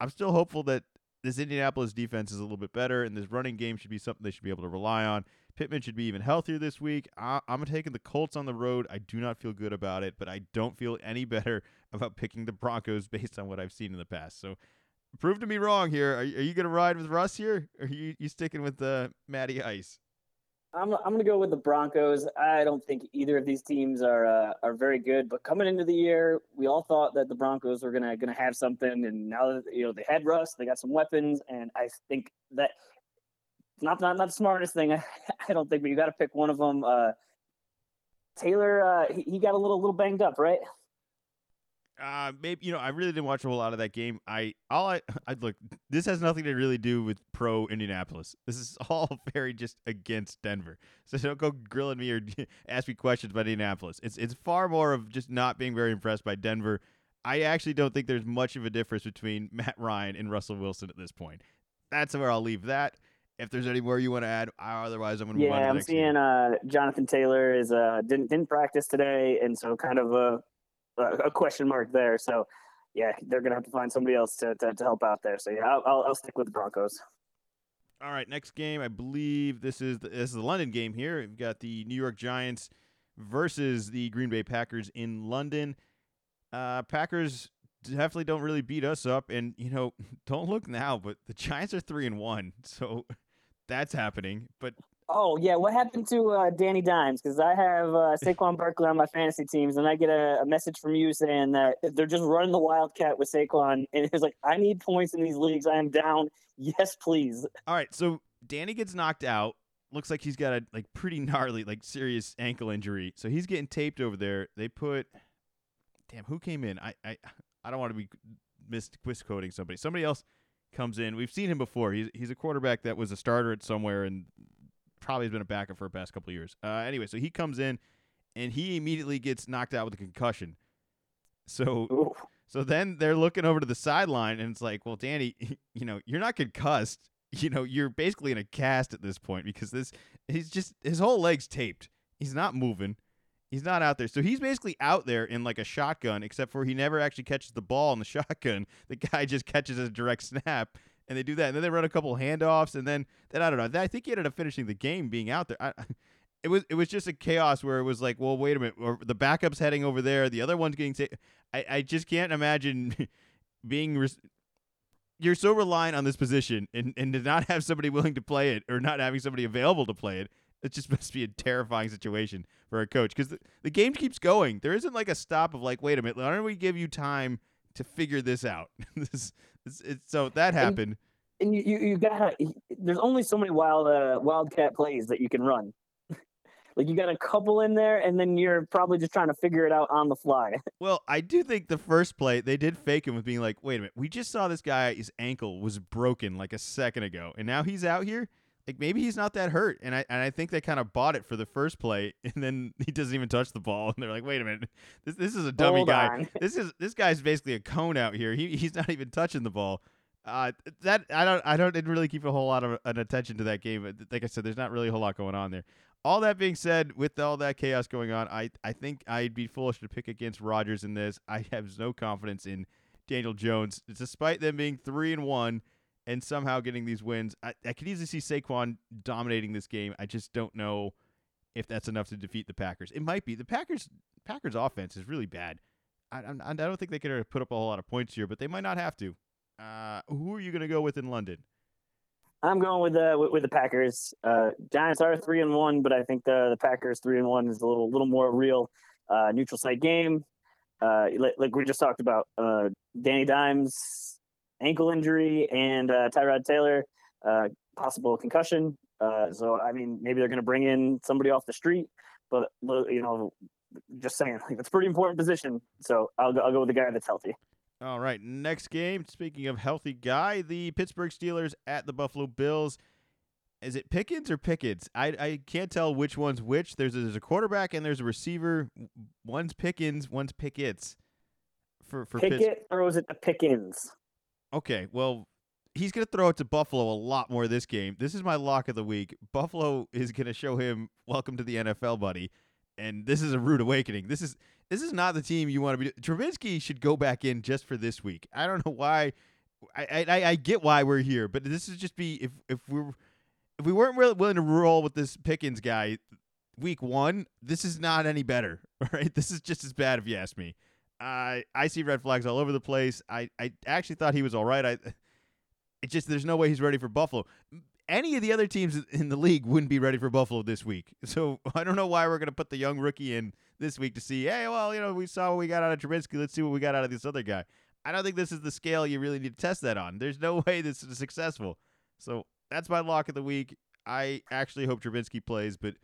I'm still hopeful that this Indianapolis defense is a little bit better, and this running game should be something they should be able to rely on. Pittman should be even healthier this week. I, am taking the Colts on the road. I do not feel good about it, but I don't feel any better *laughs* about picking the Broncos based on what I've seen in the past. So prove to me wrong here. Are, are you going to ride with Russ here, or are you, you sticking with uh, Matty Ice? I'm I'm gonna go with the Broncos. I don't think either of these teams are uh, are very good. But coming into the year, we all thought that the Broncos were gonna gonna have something, and now that you know they had Russ, they got some weapons, and I think that not not not the smartest thing. I, *laughs* I don't think, but you got to pick one of them. Uh, Taylor, uh, he, he got a little little banged up, right? Uh, maybe you know I really didn't watch a whole lot of that game. I all I *laughs* I look. This has nothing to really do with pro Indianapolis. This is *laughs* all very just against Denver. So don't go grilling me or *laughs* ask me questions about Indianapolis. It's it's far more of just not being very impressed by Denver. I actually don't think there's much of a difference between Matt Ryan and Russell Wilson at this point. That's where I'll leave that. If there's any more you want to add, otherwise I'm going to move on. Yeah, I'm seeing uh, Jonathan Taylor is uh, didn't didn't practice today, and so kind of a a question mark there. So, yeah, they're going to have to find somebody else to, to, to help out there. So, yeah, I'll, I'll, I'll, stick with the Broncos. All right, next game, I believe this is the, this is the London game here. We've got the New York Giants versus the Green Bay Packers in London. Uh, Packers definitely don't really beat us up, and you know, *laughs* don't look now, but the Giants are three and one, so *laughs* that's happening. But Oh yeah, what happened to uh, Danny Dimes? Because I have uh, Saquon Barkley on my fantasy teams, and I get a, a, message from you saying that they're just running the Wildcat with Saquon, and it's like I need points in these leagues. I am down. Yes, please. All right, so Danny gets knocked out. Looks like he's got a like pretty gnarly, like serious ankle injury. So he's getting taped over there. They put, damn, who came in? I I I don't want to be misquoting somebody. Somebody else comes in. We've seen him before. He's he's a quarterback that was a starter at somewhere and probably has been a backup for the past couple of years. Uh, anyway, so he comes in and he immediately gets knocked out with a concussion. So Ooh. so then they're looking over to the sideline and it's like, well, Danny, *laughs* you know, you're not concussed. You know, you're basically in a cast at this point because this he's just his whole leg's taped. He's not moving. He's not out there. So he's basically out there in like a shotgun, except for he never actually catches the ball in the *laughs* shotgun. The guy just catches a direct snap and they do that, and then they run a couple handoffs, and then then I don't know. I think he ended up finishing the game being out there. I, *laughs* it was it was just a chaos where it was like, well, wait a minute, the backup's heading over there, the other one's getting. I just can't imagine *laughs* being. Res- you're so reliant on this position, and and to not have somebody willing to play it, or not having somebody available to play it. It just *laughs* must be a terrifying situation for a coach because the, the game keeps going. There isn't like a stop of like, wait a minute, why don't we give you time to figure this out? *laughs* this it's, it's, so that happened. And, and you, you, you gotta. There's only so many wild uh, wildcat plays that you can run. *laughs* like you got a couple in there, and then you're probably just trying to figure it out on the fly. *laughs* Well, I do think the first play they did fake him with being like, "Wait a minute, we just saw this guy. His ankle was broken like a second ago, and now he's out here." Like maybe he's not that hurt. And I and I think they kind of bought it for the first play, *laughs* and then he doesn't even touch the ball, *laughs* and they're like, wait a minute, this this is a dummy Hold guy. On. *laughs* This is this guy's basically a cone out here. He he's not even touching the ball. Uh, that I don't I don't didn't really keep a whole lot of an attention to that game. But like I said, there's not really a whole lot going on there. All that being said, with all that chaos going on, I I think I'd be foolish to pick against Rodgers in this. I have no confidence in Daniel Jones, despite them being three and one and somehow getting these wins. I, I could easily see Saquon dominating this game. I just don't know if that's enough to defeat the Packers. It might be. The Packers Packers offense is really bad. I, I, don't think they could put up a whole lot of points here, but they might not have to. Uh, who are you going to go with in London? I'm going with the uh, with, with the Packers. Uh, Giants are three and one, but I think the the Packers three and one is a little little more real. Uh, neutral site game. Uh, like, like we just talked about, uh, Danny Dimes ankle injury and uh, Tyrod Taylor uh, possible concussion. Uh, so I mean, maybe they're going to bring in somebody off the street, but you know, just saying, *laughs* like that's a pretty important position. So I'll go, I'll go with the guy that's healthy. All right, next game. Speaking of healthy guy, the Pittsburgh Steelers at the Buffalo Bills. Is it Pickens or Pickens? I, I can't tell which one's which. There's a, there's a quarterback and there's a receiver. One's Pickens, one's Pickett's. For for Pickett Pitts- throws it to Pickens. Okay, well, he's going to throw it to Buffalo a lot more this game. This is my lock of the week. Buffalo is going to show him welcome to the NFL, buddy. And this is a rude awakening. This is this is not the team you want to be. Trubisky should go back in just for this week. I don't know why I, I I get why we're here, but this is just be if if we're if we weren't really willing to roll with this Pickens guy week one, this is not any better. *laughs* Right? This is just as bad if you ask me. I I see red flags all over the place. I I actually thought he was all right. I it just there's no way he's ready for Buffalo. Any of the other teams in the league wouldn't be ready for Buffalo this week. *laughs* So I don't know why we're gonna put the young rookie in this week to see. Hey, well, you know, we saw what we got out of Trubisky. Let's see what we got out of this other guy. I don't think this is the scale you really need to test that on. There's no *laughs* way this is successful. So that's my lock of the week. I actually hope Trubisky plays, but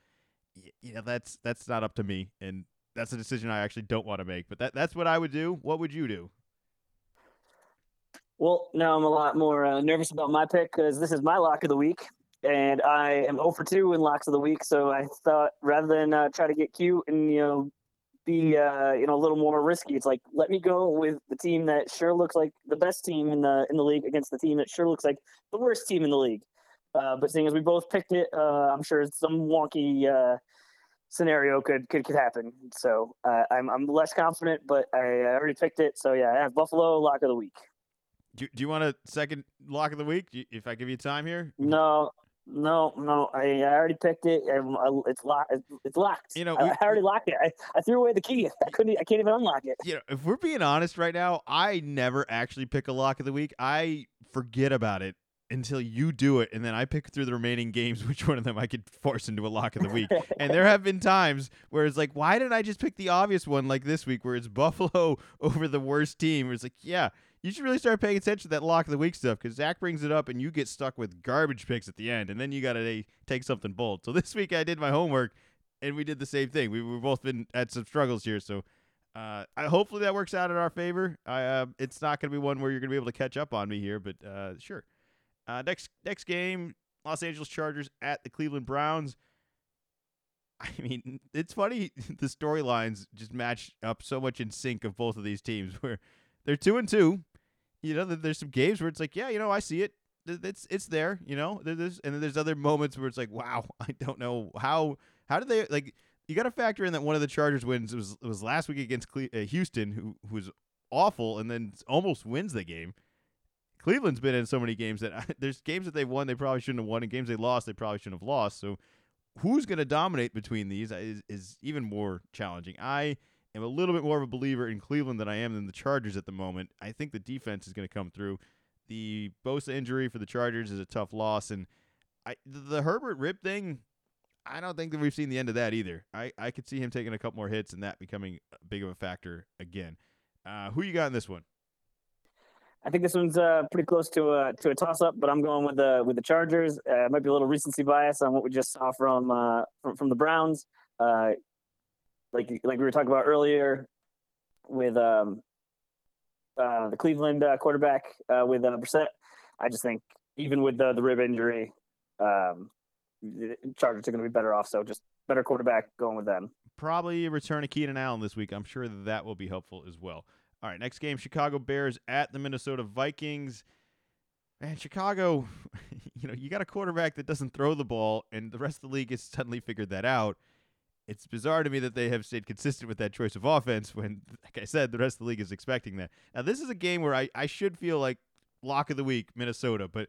you know that's that's not up to me, and that's a decision I actually don't want to make. But that that's what I would do. What would you do? Well, now I'm a lot more uh, nervous about my pick because this is my lock of the week, and I am 0 for 2 in locks of the week. So I thought rather than uh, try to get cute and you know be uh, you know a little more risky, it's like let me go with the team that sure looks like the best team in the in the league against the team that sure looks like the worst team in the league. Uh, but seeing as we both picked it, uh, I'm sure it's some wonky uh, scenario could could could happen. So uh, I'm I'm less confident, but I I already picked it. So yeah, I have Buffalo lock of the week. Do, do you want a second lock of the week? If I give you time here? No, no, no. I, I already picked it. It's locked. It's locked. You know, I, we, I already locked it. I, I threw away the key. *laughs* I couldn't. I can't even unlock it. You know, if we're being honest right now, I never actually pick a lock of the week. I forget about it until you do it, and then I pick through the remaining games *laughs* which one of them I could force into a lock of the week. *laughs* and there have been times where it's like, why didn't I just pick the obvious one like this week, where it's Buffalo *laughs* over the worst team? Where it's like, yeah, you should really start paying attention to that lock of the week stuff because Zach brings it up and you get stuck with garbage picks at the end, and then you got to take something bold. So this week I did my homework, and we did the same thing. We we both been at some struggles here, so. Uh, I, hopefully that works out in our favor. I, uh, it's not going to be one where you're going to be able to catch up on me here, but uh, sure. Uh, next next game, Los Angeles Chargers at the Cleveland Browns. I *laughs* mean, it's funny *laughs* the storylines just match up so much in sync of both of these teams *laughs* where they're two and two. You know, there's some games where it's like, yeah, you know, I see it. It's it's there, you know. There's and then there's other moments where it's like, wow, I don't know how how did they like. You got to factor in that one of the Chargers wins was was last week against Cle- uh, Houston, who who was awful, and then almost wins the game. Cleveland's been in so many games that *laughs* I, there's games that they've won they probably shouldn't have won, and games they lost they probably shouldn't have lost. So who's going to dominate between these is, is even more challenging. I am a little bit more of a believer in Cleveland than I am in the Chargers at the moment. I think the defense is going to come through. The Bosa injury for the Chargers is a tough loss, and I the Herbert rib thing. I don't think that we've seen the end of that either. I, I could see him taking a couple more hits and that becoming big of a factor again. Uh, who you got in this one? I think this one's uh, pretty close to a to a toss up, but I'm going with the with the Chargers. Uh, it might be a little recency bias on what we just saw from uh, from, from the Browns. Uh, like like we were talking about earlier with um, uh, the Cleveland uh, quarterback with uh, Brissett. I just think even with the the rib injury, um, the Chargers are going to be better off. So just better quarterback going with them. Probably return of Keenan Allen this week. I'm sure that will be helpful as well. All right, next game Chicago Bears at the Minnesota Vikings. Man, Chicago, *laughs* you know, you got a quarterback that doesn't throw the ball, and the rest of the league has suddenly figured that out. It's bizarre to me that they have stayed consistent with that choice of offense when, like I said, the rest of the league is expecting that. Now, this is a game where I, I should feel like lock of the week, Minnesota, but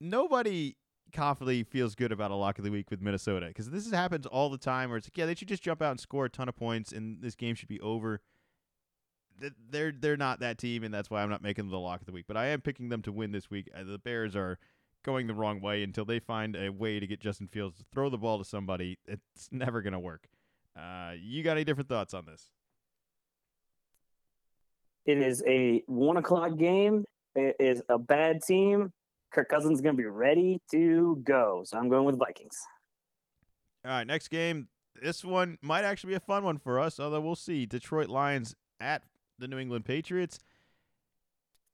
nobody confidently feels good about a lock of the week with Minnesota because this happens all the time where it's like, yeah, they should just jump out and score a ton of points, and this game should be over they're they're not that team, and that's why I'm not making the lock of the week. But I am picking them to win this week. Uh, the Bears are going the wrong way until they find a way to get Justin Fields to throw the ball to somebody. It's never going to work. Uh, you got any different thoughts on this? It is a one o'clock game. It is a bad team. Kirk Cousins is going to be ready to go. So I'm going with Vikings. All right, next game. This one might actually be a fun one for us, although we'll see. Detroit Lions at the New England Patriots.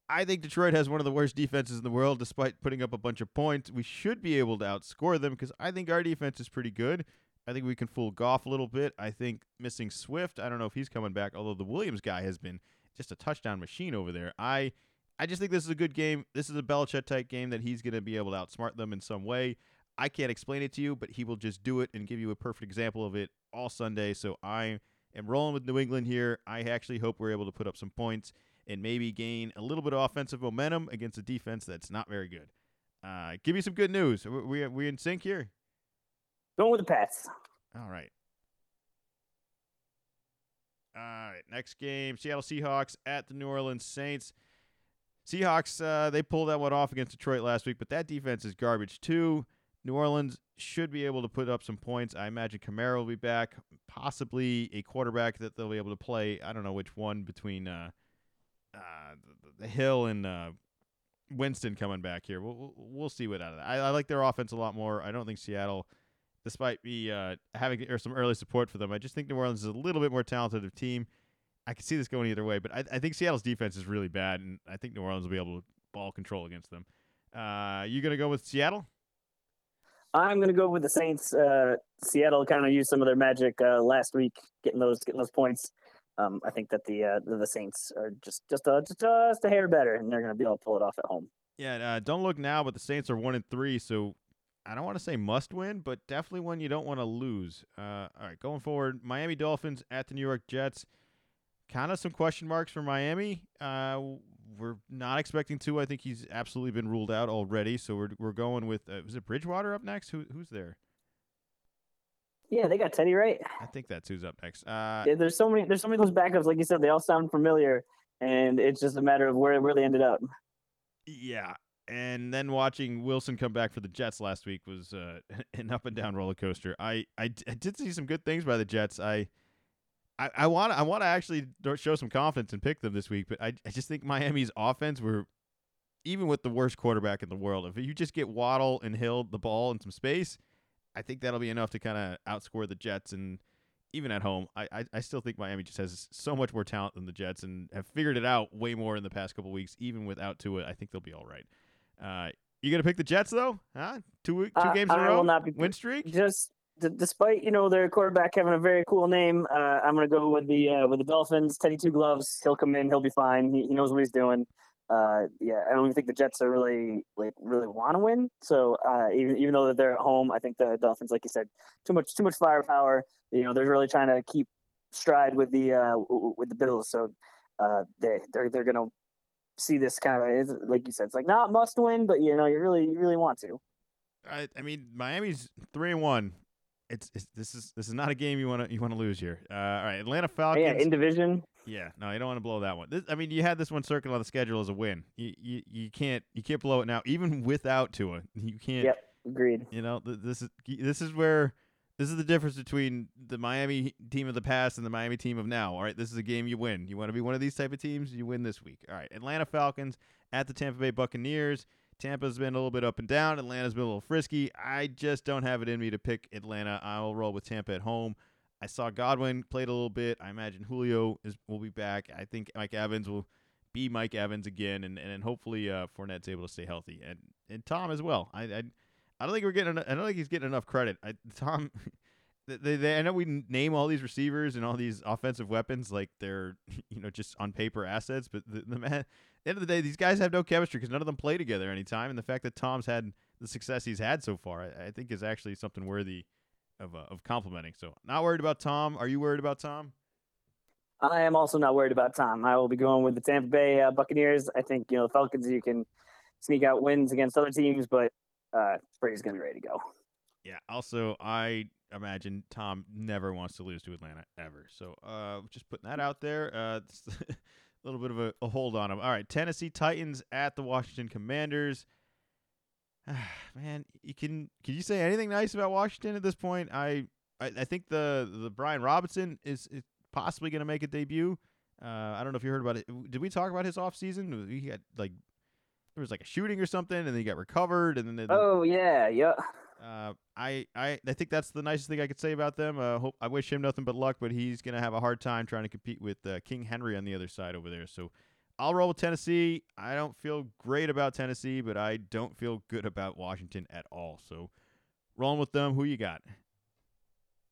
I think Detroit has one of the worst defenses in the world, despite putting up a bunch of points. We should be able to outscore them because I think our defense is pretty good. I think we can fool Goff a little bit. I think missing Swift, I don't know if he's coming back, although the Williams guy has been just a touchdown machine over there. I I just think this is a good game. This is a Belichick type game that he's going to be able to outsmart them in some way. I can't explain it to you, but he will just do it and give you a perfect example of it all Sunday. So I am rolling with New England here. I actually hope we're able to put up some points. and maybe gain a little bit of offensive momentum against a defense that's not very good. Uh, give me some good news. We we, we in sync here. Going with the Pats. All right. All right. Next game: Seattle Seahawks at the New Orleans Saints. Seahawks uh, they pulled that one off against Detroit last week, but that defense is garbage too. New Orleans should be able to put up some points. I imagine Kamara will be back, possibly a quarterback that they'll be able to play. I don't know which one between uh, uh, the, Hill and uh, Winston coming back here. We'll, we'll see what out of that. I, I, like their offense a lot more. I don't think Seattle, despite me uh, having some early support for them, I just think New Orleans is a little bit more talented of team. I can see this going either way, but I, I think Seattle's defense is really bad, and I think New Orleans will be able to ball control against them. Uh, you gonna go with Seattle? I'm going to go with the Saints. Uh, Seattle kind of used some of their magic uh, last week, getting those getting those points. Um, I think that the uh, the, Saints are just just uh, just just a hair better, and they're going to be able to pull it off at home. Yeah, uh, don't look now, but the Saints are one and three, so I don't want to say must win, but definitely one you don't want to lose. Uh, all right, going forward, Miami Dolphins at the New York Jets. Kind of some question marks for Miami. We're not expecting to. I think he's absolutely been ruled out already. So we're we're going with uh, was it Bridgewater up next? Who who's there? Yeah, they got Teddy right. I think that's who's up next. Uh, yeah, there's so many there's so many of those backups. Like you said, they all sound familiar, and it's just a matter of where where they ended up. Yeah, and then watching Wilson come back for the Jets last week was uh, *laughs* an up and down roller coaster. I, I I did see some good things by the Jets. I I want I want to actually show some confidence and pick them this week, but I I just think Miami's offense were even with the worst quarterback in the world, if you just get Waddle and Hill the ball in some space, I think that'll be enough to kind of outscore the Jets. And even at home, I, I, I still think Miami just has so much more talent than the Jets and have figured it out way more in the past couple weeks. Even without Tua, I think they'll be all right. Uh, you gonna pick the Jets though? Huh? Two two uh, games in a row, Will not be, win streak. Just d- despite you know their quarterback having a very cool name, uh, I'm gonna go with the uh, with the Dolphins. Teddy Two Gloves. He'll come in. He'll be fine. He, he knows what he's doing. Uh, yeah, I don't even think the Jets are really like really want to win. So uh, even even though they're at home, I think the Dolphins, like you said, too much too much firepower. You know, they're really trying to keep stride with the uh, with the Bills. So uh, they they're they're gonna see this kind of like you said, it's like not must win, but you know, you really you really want to. I I mean, Miami's three and one it's, it's, this is this is not a game you want to you want to lose here. Uh, all right, Atlanta Falcons. Yeah, in division. Yeah, no, you don't want to blow that one. This, I mean, you had this one circled on the schedule as a win. You, you you can't you can't blow it now, even without Tua. *laughs* You can't. Yep, agreed. You know, this is this is where this is the difference between the Miami team of the past and the Miami team of now. All right, this is a game you win. You want to be one of these type of teams, you win this week. All right, Atlanta Falcons at the Tampa Bay Buccaneers. Tampa's been a little bit up and down. Atlanta's been a little frisky. I just don't have it in me to pick Atlanta. I'll roll with Tampa at home. I saw Godwin played a little bit. I imagine Julio is will be back. I think Mike Evans will be Mike Evans again, and and hopefully uh, Fournette's able to stay healthy, and and Tom as well. I I, I don't think we're getting. I don't think he's getting enough credit. I, Tom. *laughs* They, they, I know we name all these receivers and all these offensive weapons like they're *laughs* you know just on paper assets, but the, the man the end of the day, these guys have no chemistry because none of them play together anytime. And the fact that Tom's had the success he's had so far, I, I think, is actually something worthy of uh, of complimenting. So, not worried about Tom. Are you worried about Tom? I am also not worried about Tom. I will be going with the Tampa Bay uh, Buccaneers. I think you know the Falcons. You can sneak out wins against other teams, but uh, Brady's going to be ready to go. Yeah. Also, I imagine Tom never wants to lose to Atlanta ever. So, uh, just putting that out there. Uh, *laughs* a little bit of a, a hold on him. All right, Tennessee Titans at the Washington Commanders. *sighs* Man, you can can you say anything nice about Washington at this point? I I, I think the the Brian Robinson is, is possibly going to make a debut. Uh, I don't know if you heard about it. Did we talk about his off season? He had like there was like a shooting or something, and then he got recovered, and then oh yeah, yeah. Uh, I, I I think that's the nicest thing I could say about them. Uh, hope I wish him nothing but luck, but he's gonna have a hard time trying to compete with uh, King Henry on the other side over there. So I'll roll with Tennessee. I don't feel great about Tennessee, but I don't feel good about Washington at all. So rolling with them. Who you got?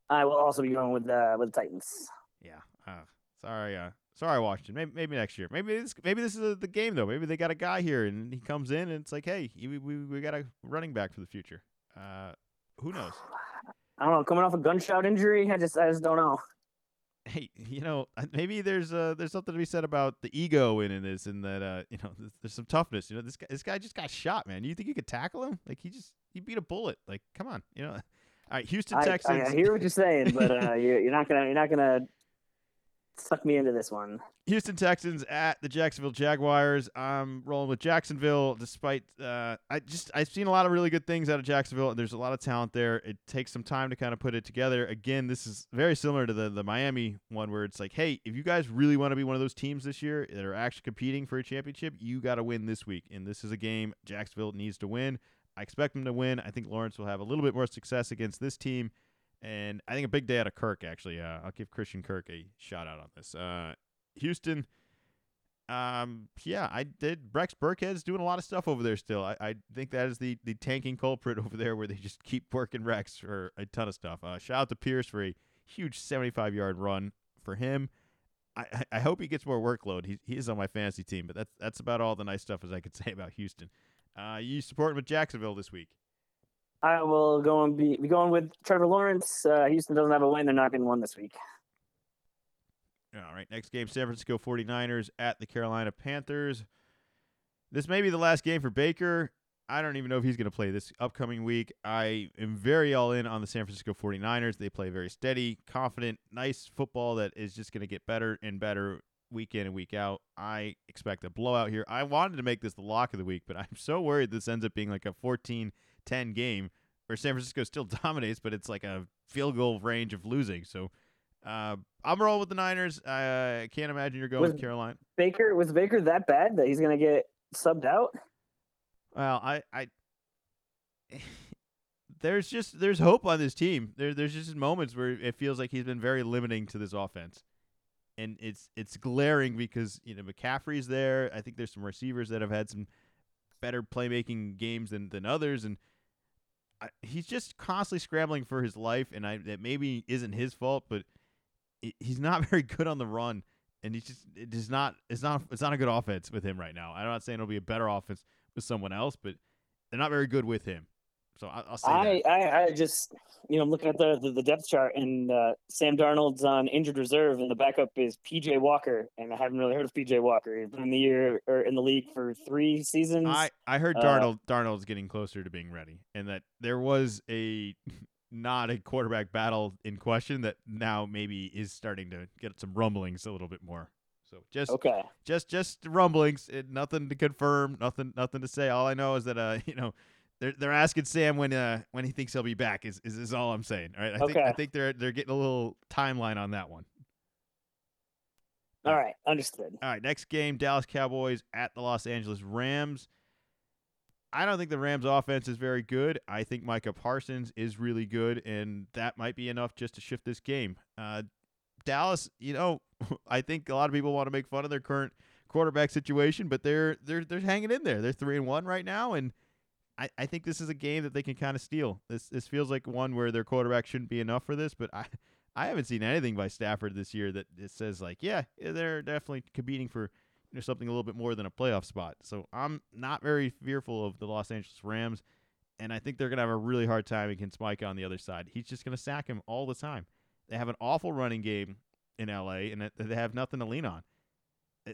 I will also be going with uh, with the Titans. Yeah. Uh, sorry. Uh, sorry, Washington. Maybe, maybe next year. Maybe this maybe this is the game though. Maybe they got a guy here and he comes in and it's like, hey, we we, we got a running back for the future. Uh, who knows? *sighs* I don't know. Coming off a gunshot injury, I just I just don't know. *laughs* hey, you know, maybe there's uh there's something to be said about the ego in, in this, and that uh you know *laughs* there's, some toughness. You know, this guy this guy just got shot, man. You think you could tackle him? Like he just he beat a bullet. Like come on, you know. *laughs* All right, Houston I, Texans. I, hear what you're saying, but uh, you're, you're not gonna you're not gonna suck me into this one. Houston Texans at the Jacksonville Jaguars. I'm rolling with Jacksonville, despite uh, I just I've seen a lot of really good things out of Jacksonville. and There's a lot of talent there. It takes some time to kind of put it together. Again, this is very similar to the the Miami one, where it's like, hey, if you guys really want to be one of those teams this year that are actually competing for a championship, you got to win this week. And this is a game Jacksonville needs to win. I expect them to win. I think Lawrence will have a little bit more success against this team. And I think a big day out of Kirk, actually. Uh, I'll give Christian Kirk a shout out on this. Uh, Houston, um, yeah, I did. Rex Burkhead's doing a lot of stuff over there still. I, I think that is the, the tanking culprit *laughs* over there where they just keep working Rex for a ton of stuff. Uh, shout out to Pierce for a huge 75 yard run for him. I, I hope he gets more workload. He, he is on my fantasy team, but that's that's about all the nice stuff as I could *laughs* say about Houston. Uh, you support with Jacksonville this week. I will go and be, be going with Trevor Lawrence. Uh, Houston doesn't have a win. They're not to win this week. All right, next game San Francisco 49ers at the Carolina Panthers. This may be the last game for Baker. I don't even know if he's going to play this upcoming week. I am very all in on the San Francisco 49ers. They play very steady, confident, nice football that is just going to get better and better week in and week out. I expect a blowout here. I wanted to make this the lock of the week, but I'm so worried this ends up being like a 14 10 game where San Francisco still *laughs* dominates, but it's like a field goal range of losing. So uh, I'm rolling with the Niners. I uh, can't imagine you're going Was with Carolina. Baker was Baker that bad that he's going to get subbed out? Well, I, I *laughs* there's just there's hope on this team. There there's just moments where it feels like he's been very limiting to this offense. And it's it's glaring because, you know, McCaffrey's there. I think there's some receivers that have had some better playmaking games than than others and He's just constantly scrambling for his life and I that maybe isn't his fault, but he's not *laughs* very good on the run and he's just it is not it's not it's not a good offense with him right now. I'm not saying it'll be a better offense with someone else, but they're not very good with him. So I, will say I, I, I just you know I'm looking at the the, the depth chart and uh, Sam Darnold's on injured reserve and the backup is PJ Walker and I haven't really heard of PJ Walker. He's been in the year or in the league for three seasons. I I heard Darnold uh, Darnold's getting closer to being ready and that there was a *laughs* not a quarterback battle in question that now maybe is starting to get some rumblings a little bit more. So just okay, just just rumblings, nothing to confirm, nothing nothing to say. All I know is that uh *laughs* you know they're they're asking Sam when uh when he thinks he'll be back. Is is, is all I'm saying. All right, I okay. think I think they're they're getting a little timeline on that one. All right, understood. All right, next game: Dallas Cowboys at the Los Angeles Rams. I don't think the Rams offense is very good. I think Micah Parsons is really good, and that might be enough just to shift this game. Uh, Dallas, you know, *laughs* I think a lot of people want to make fun of their current quarterback situation, but they're they're they're hanging in there. They're three and one right now, and I, I think this is a game that they can kind of steal. This this feels like one where their quarterback shouldn't be enough for this, but I *laughs* I haven't seen anything by Stafford this year that it says like, yeah, they're definitely competing for you know, something a little bit more than a playoff spot. So I'm not very fearful of the Los Angeles Rams, and I think they're gonna have a really hard time against Mike on the other side. He's just gonna sack him all the time. They have an awful running game in LA, and they have nothing to lean on.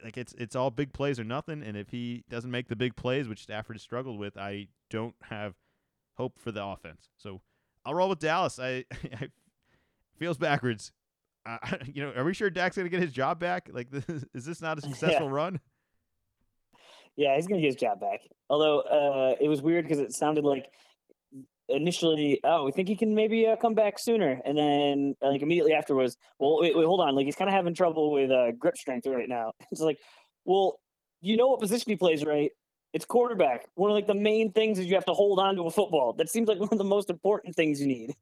Like it's it's all big plays or nothing. And if he doesn't make the big plays, which Stafford has struggled with, I don't have hope for the offense. So I'll roll with Dallas. I, *laughs* I feels backwards. Uh, you know, are we sure Dak's gonna get his job back? Like, this, *laughs* is this not a successful yeah. run? Yeah, he's gonna get his job back. Although uh, it was weird because it sounded like initially, oh, we think he can maybe uh, come back sooner, and then like immediately afterwards, well, wait, wait, hold on, like he's kind of having trouble with uh, grip strength right now. *laughs* It's like, well, you know what position he plays, right? It's quarterback. One of like the main things is you have to hold on to a football. That seems like *laughs* one of the most important things you need.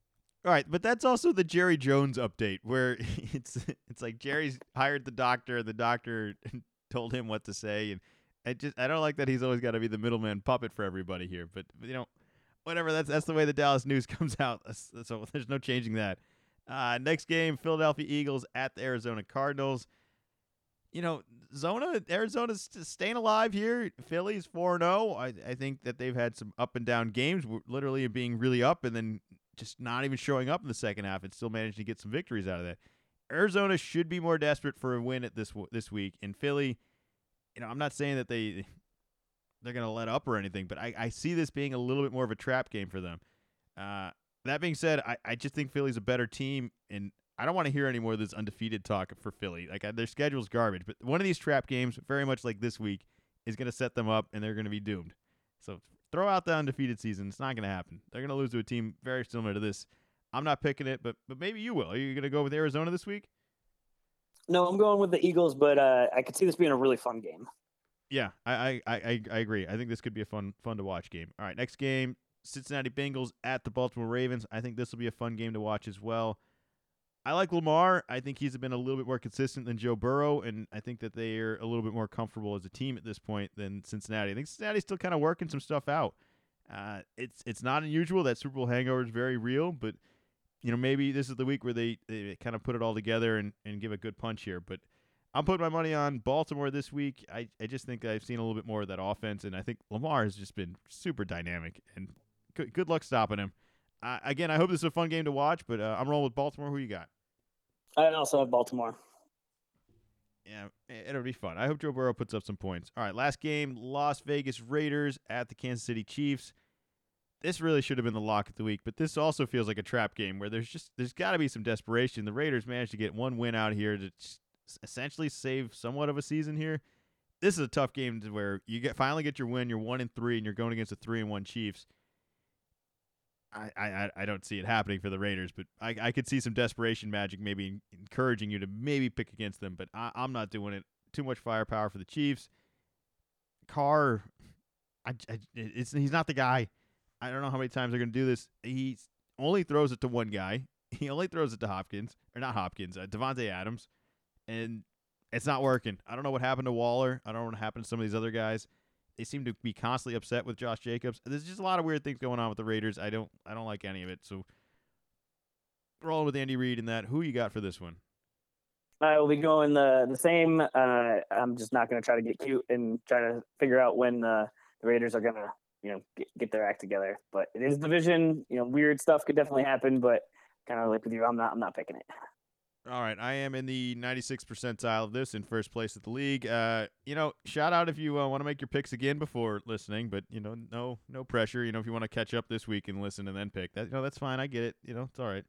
All right, but that's also the Jerry Jones update where *laughs* it's it's like Jerry's hired the doctor, the doctor told him what to say, and I just I don't like that he's always got to be the middleman puppet for everybody here. But you know, whatever. That's that's the way the Dallas news *laughs* comes out. So there's no changing that. Uh, next game, Philadelphia Eagles at the Arizona Cardinals. You know, Zona, Arizona's staying alive here. Philly's 4 0. I, I think that they've had some up and down games, literally being really up and then just not even showing up in the second half and still managing to get some victories out of that. Arizona should be more desperate for a win at this this week. In Philly, you know, I'm not saying that they they're going to let up or anything, but I, I see this being a little bit more of a trap game for them. Uh, that being said, I, I just think Philly's a better team, and I don't want to hear any more of this undefeated talk for Philly. Like their schedule's garbage, but one of these trap games, very much like this week, is going to set them up, and they're going to be doomed. So throw out the undefeated season. It's not going to happen. They're going to lose to a team very similar to this. I'm not picking it, but but maybe you will. Are you going to go with Arizona this week? No, I'm going with the Eagles, but uh, I could see this being a really fun game. Yeah, I, I, I, I agree. I think this could be a fun fun to watch game. All right, next game, Cincinnati Bengals at the Baltimore Ravens. I think this will be a fun game to watch as well. I like Lamar. I think he's been a little bit more consistent than Joe Burrow, and I think that they are a little bit more comfortable as a team at this point than Cincinnati. I think Cincinnati's still kind of working some stuff out. Uh, it's it's not unusual that Super Bowl hangover is very real, but you know maybe this is the week where they, they kind of put it all together and, and give a good punch here. But I'm putting my money on Baltimore this week. I, I just think I've seen a little bit more of that offense, and I think Lamar has just been super dynamic, and good, good luck stopping him. Uh, again, I hope this is a fun game to watch, but uh, I'm rolling with Baltimore. Who you got? I also have Baltimore. Yeah, it'll be fun. I hope Joe Burrow puts up some points. All right, last game Las Vegas Raiders at the Kansas City Chiefs. This really should have been the lock of the week, but this also feels like a trap game where there's just there's got to be some desperation. The Raiders managed to get one win out here to essentially save somewhat of a season here. This is a tough game to where you get finally get your win. You're one and three, and you're going against a three and one Chiefs. I, I, I don't see it happening for the Raiders, but I, I could see some desperation magic maybe encouraging you to maybe pick against them, but I, I'm not doing it. Too much firepower for the Chiefs. Carr, I, I, it's he's not the guy. I don't know how many times they're going to do this. He only throws it to one guy. *laughs* He only throws it to Hopkins, or not Hopkins, uh, Davante Adams, and it's not working. I don't know what happened to Waller. I don't know what happened to some of these other guys they seem to be constantly upset with Josh Jacobs. There's just a lot of weird things going on with the Raiders. I don't I don't like any of it. So rolling with Andy Reid in that. Who you got for this one? I will be going the the same. Uh, I'm just not going to try to get cute and try to figure out when uh, the Raiders are going to you know get, get their act together. But it is division. You know, weird stuff could definitely happen. But kind of like with you, I'm not I'm not picking it. All right, I am in the 96 percentile of this, in first place at the league. Uh, you know, shout out if you uh, want to make your picks again before listening, but you know, no, no pressure. You know, if you want to catch up this week and listen and then pick, that you know, that's fine. I get it. You know, it's all right.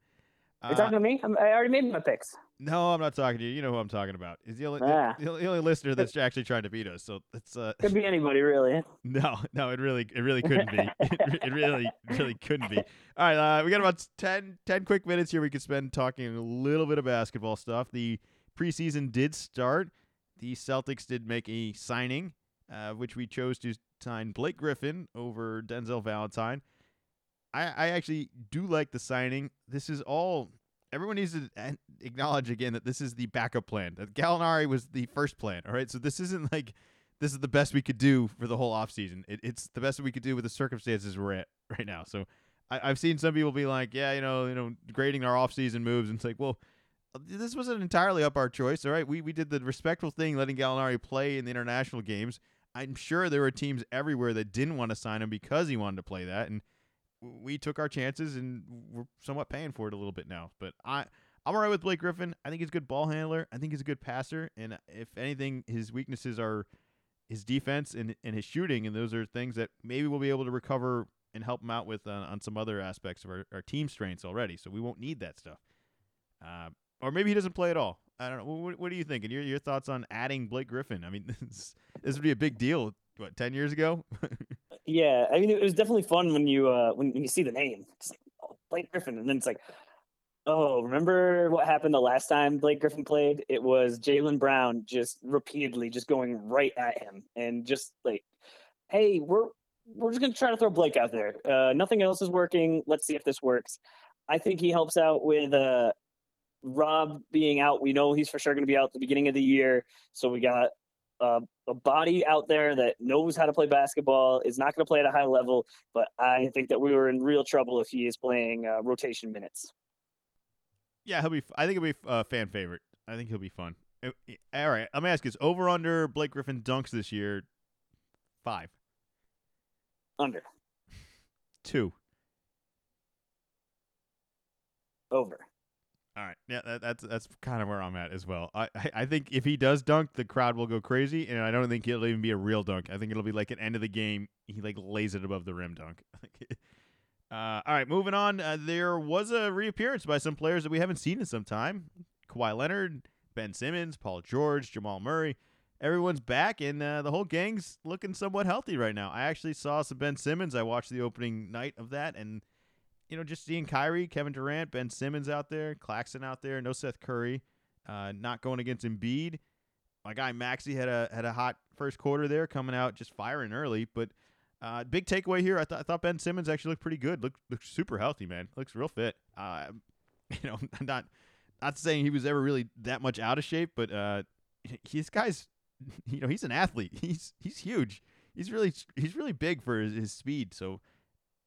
Uh, you talking to me? I'm, i already made my picks. No, I'm not talking to you. You know who I'm talking about. Is the only, ah. the, the, only listener that's actually trying to beat us. So it's uh could be anybody really. *laughs* No, no, it really, it really *laughs* couldn't be. it, it, really, really couldn't be. All right, uh, we got about 10, 10 quick minutes here. We could spend talking a little bit of basketball stuff. The preseason did start. The Celtics did make a signing, uh, which we chose to sign Blake Griffin over Denzel Valentine. I, I actually do like the signing. This is all everyone needs to acknowledge again that this is the backup plan. That Gallinari was the first plan. All right, so this isn't like this is the best we could do for the whole offseason. It, it's the best we could do with the circumstances we're at right now. So I, have seen some people be like, yeah, you know, you know, grading our offseason moves, and it's like, well, this wasn't entirely up our choice. All right, we we did the respectful thing, letting Gallinari play in the international games. I'm sure there were teams everywhere that didn't want to sign him because he wanted to play that, and we took our chances and we're somewhat paying for it a little bit now. But I I'm alright with Blake Griffin. I think he's a good ball handler. I think he's a good passer. And if anything, his weaknesses are his defense and, and his shooting, and those are things that maybe we'll be able to recover and help him out with uh, on some other aspects of our, our team strengths already. So we won't need that stuff. Uh, or maybe he doesn't play at all. I don't know. What, what are you thinking? Your your thoughts on adding Blake Griffin? I mean, *laughs* this, this would be a big deal. What ten years ago? *laughs* Yeah, I mean, it was definitely fun when you uh when, you see the name. It's like oh, Blake Griffin, and then it's like, oh, remember what happened the last time Blake Griffin played? It was Jaylen Brown just repeatedly just going right at him, and just like, hey, we're we're just gonna try to throw Blake out there. Uh, nothing else is working. Let's see if this works. I think he helps out with uh Rob being out. We know he's for sure to be out at the beginning of the year, so we got uh, a body out there that knows how to play basketball is not going to play at a high level, but I think that we were in real trouble if he is playing uh, rotation minutes. Yeah, he'll be. I think he'll be a uh, fan favorite. I think he'll be fun. All right, let me ask you: Is over under Blake Griffin dunks this year five? Under. Two. Over. All right. Yeah, that, that's that's kind of where I'm at as well. I, I think if he does dunk, the crowd will go crazy, and I don't think it'll even be a real dunk. I think it'll be like an end of the game. He like lays it above the rim dunk. *laughs* uh, all right, moving on. Uh, there was a reappearance by some players that we haven't seen in some time. Kawhi Leonard, Ben Simmons, Paul George, Jamal Murray. Everyone's back, and uh, the whole gang's looking somewhat healthy right now. I actually saw some Ben Simmons. I watched the opening night of that, and you know, just seeing Kyrie, Kevin Durant, Ben Simmons out there, Claxton out there, no Seth Curry, uh, not going against Embiid. My guy Maxey had a had a hot first quarter there, coming out just firing early. But uh, big takeaway here, I thought I thought Ben Simmons actually looked pretty good. Looked looked super healthy, man. Looks real fit. Uh, *laughs* you know, *laughs* not not saying he was ever really that much out of shape, but uh, this guy's, *laughs* you know, he's an athlete. He's he's huge. He's really he's really big for his, his speed. So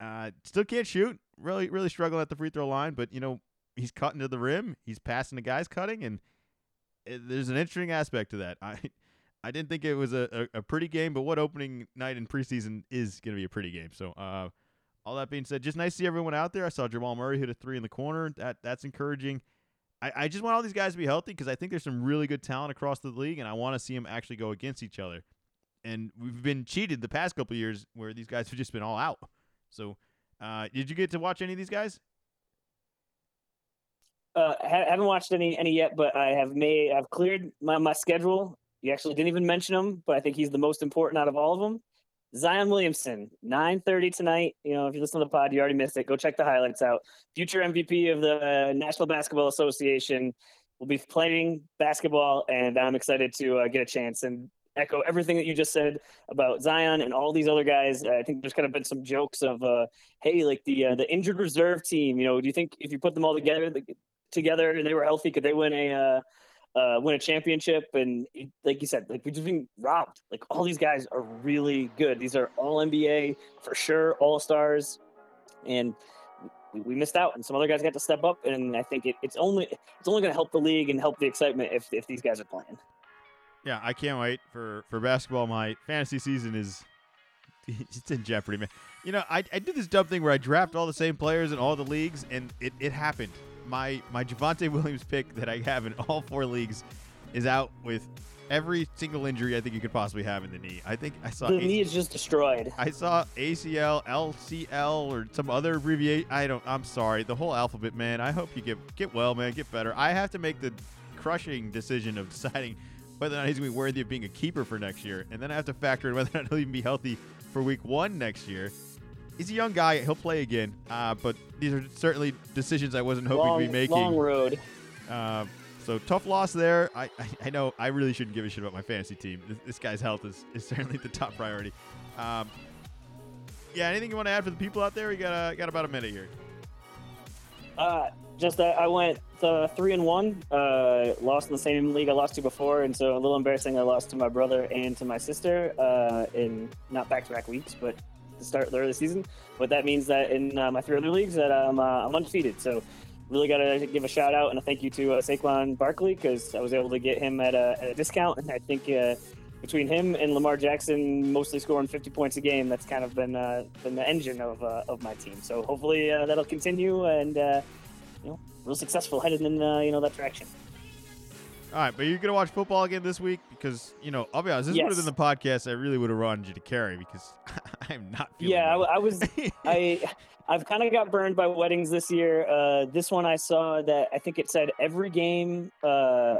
uh, still can't shoot. Really, really struggling at the free throw line. But you know, he's cutting to the rim. He's passing the guys cutting, and it, there's an interesting aspect to that. *laughs* I, I didn't think it was a, a, a, pretty game, but what opening night in preseason is going to be a pretty game. So, uh, all that being said, just nice to see everyone out there. I saw Jamal Murray hit a three in the corner. That that's encouraging. I, I just want all these guys to be healthy because I think there's some really good talent across the league, and I want to see them actually go against each other. And we've been cheated the past couple years where these guys have just been all out. So uh, did you get to watch any of these guys? Uh, ha- haven't watched any any yet, but I have made I've cleared my, my schedule. You actually didn't even mention him, but I think he's the most important out of all of them. Zion Williamson, 9:30 tonight. You know, if you listen to the pod, you already missed it. Go check the highlights out. Future MVP of the National Basketball Association will be playing basketball, and I'm excited to uh, get a chance. And echo everything that you just said about Zion and all these other guys. I think there's kind of been some jokes of, uh, hey, like the uh, the injured reserve team. You know, do you think if you put them all together together and they were healthy, could they win a uh, uh, win a championship? And like you said, like we're just being robbed. Like all these guys are really good. These are all NBA for sure, all stars, and. We, we missed out, and some other guys got to step up, and I think it, it's only it's only going to help the league and help the excitement if if these guys are playing. Yeah, I can't wait for for basketball. My fantasy season is *laughs* it's in jeopardy, man. You know, I, I did this dumb thing where I draft all the same players in all the leagues, and it, it happened. My my Javonte *laughs* Williams pick that I have in all four leagues is out with every single injury I think you could possibly have in the knee. I think I saw the knee is just destroyed. I saw ACL, LCL, or some other abbreviation. I don't. I'm sorry. The whole alphabet, man. I hope you get get well, man. Get better. I have to make the crushing decision of *laughs* deciding whether or not he's going to be worthy of being a keeper for next year. And then I have to factor in whether or not he'll even be healthy for week one next year. He's a young guy. He'll play again. Uh, but these are certainly decisions I wasn't hoping long, to be making. Long road. Uh, so tough loss there. I, I, I, know I really shouldn't give a shit about my fantasy team. This, this guy's health is, is *laughs* certainly the top priority. Um, yeah, anything you want to add for the people out there? We got uh, got about a minute here. Uh, just I went uh, three and one. Uh, lost in the same league I lost to before, and so a little embarrassing. I lost to my brother and to my sister uh, in not back-to-back weeks, but to start of the early season. But that means that in uh, my three other leagues, that I'm, uh, I'm undefeated. So really got to give a shout out and a thank you to uh, Saquon Barkley because I was able to get him at a, at a discount, and I think. Uh, between him and Lamar Jackson, mostly scoring 50 points a game, that's kind of been been the engine of of my team. So hopefully that'll continue, and you know, real successful *laughs* headed in uh, you know that direction. All right, but you're gonna watch football again this week because you know I'll be honest. This yes. would have been the podcast I really would have wanted you to carry because *laughs* I'm not. Feeling Yeah, well. I, I, was. *laughs* I I've kind of got burned by weddings this year. Uh, this one I saw that I think it said every game uh,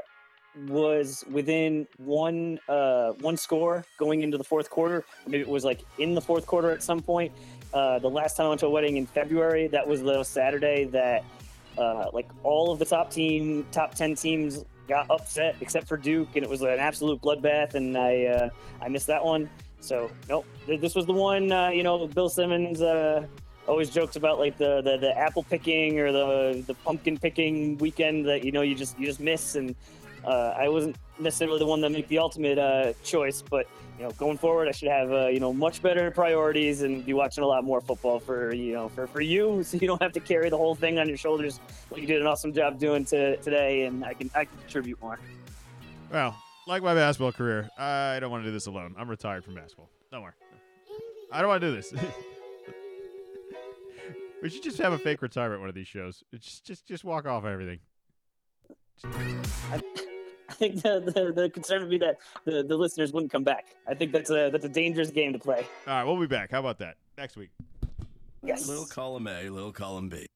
was within one uh, one score going into the fourth quarter. Maybe it was like in the fourth quarter at some point. Uh, the last time I went to a wedding in February, that was the Saturday that uh, like all of the top team, top ten teams got upset except for Duke, and it was an absolute bloodbath. And I uh, I missed that one. So nope, this was the one. Uh, you know, Bill Simmons uh, always jokes about like the, the the apple picking or the the pumpkin picking weekend that you know you just you just miss. And uh, I wasn't necessarily the one that made the ultimate uh, choice, but you know, going forward, I should have uh, you know much better priorities and be watching a lot more football for you know for, for you, *laughs* so you don't have to carry the whole thing on your shoulders. Like you did an awesome job doing to, today, and I can I can contribute more. Well, like my basketball career, I don't want to do this alone. I'm retired from basketball. Don't worry. I don't want to do this. *laughs* we should just have a fake retirement one of these shows. Just just just walk off everything. I, *laughs* I think the, the, the concern would be that the, the listeners wouldn't come back. I think that's a that's a dangerous game to play. All right, we'll be back. How about that next week? Yes. Little column A, little column B.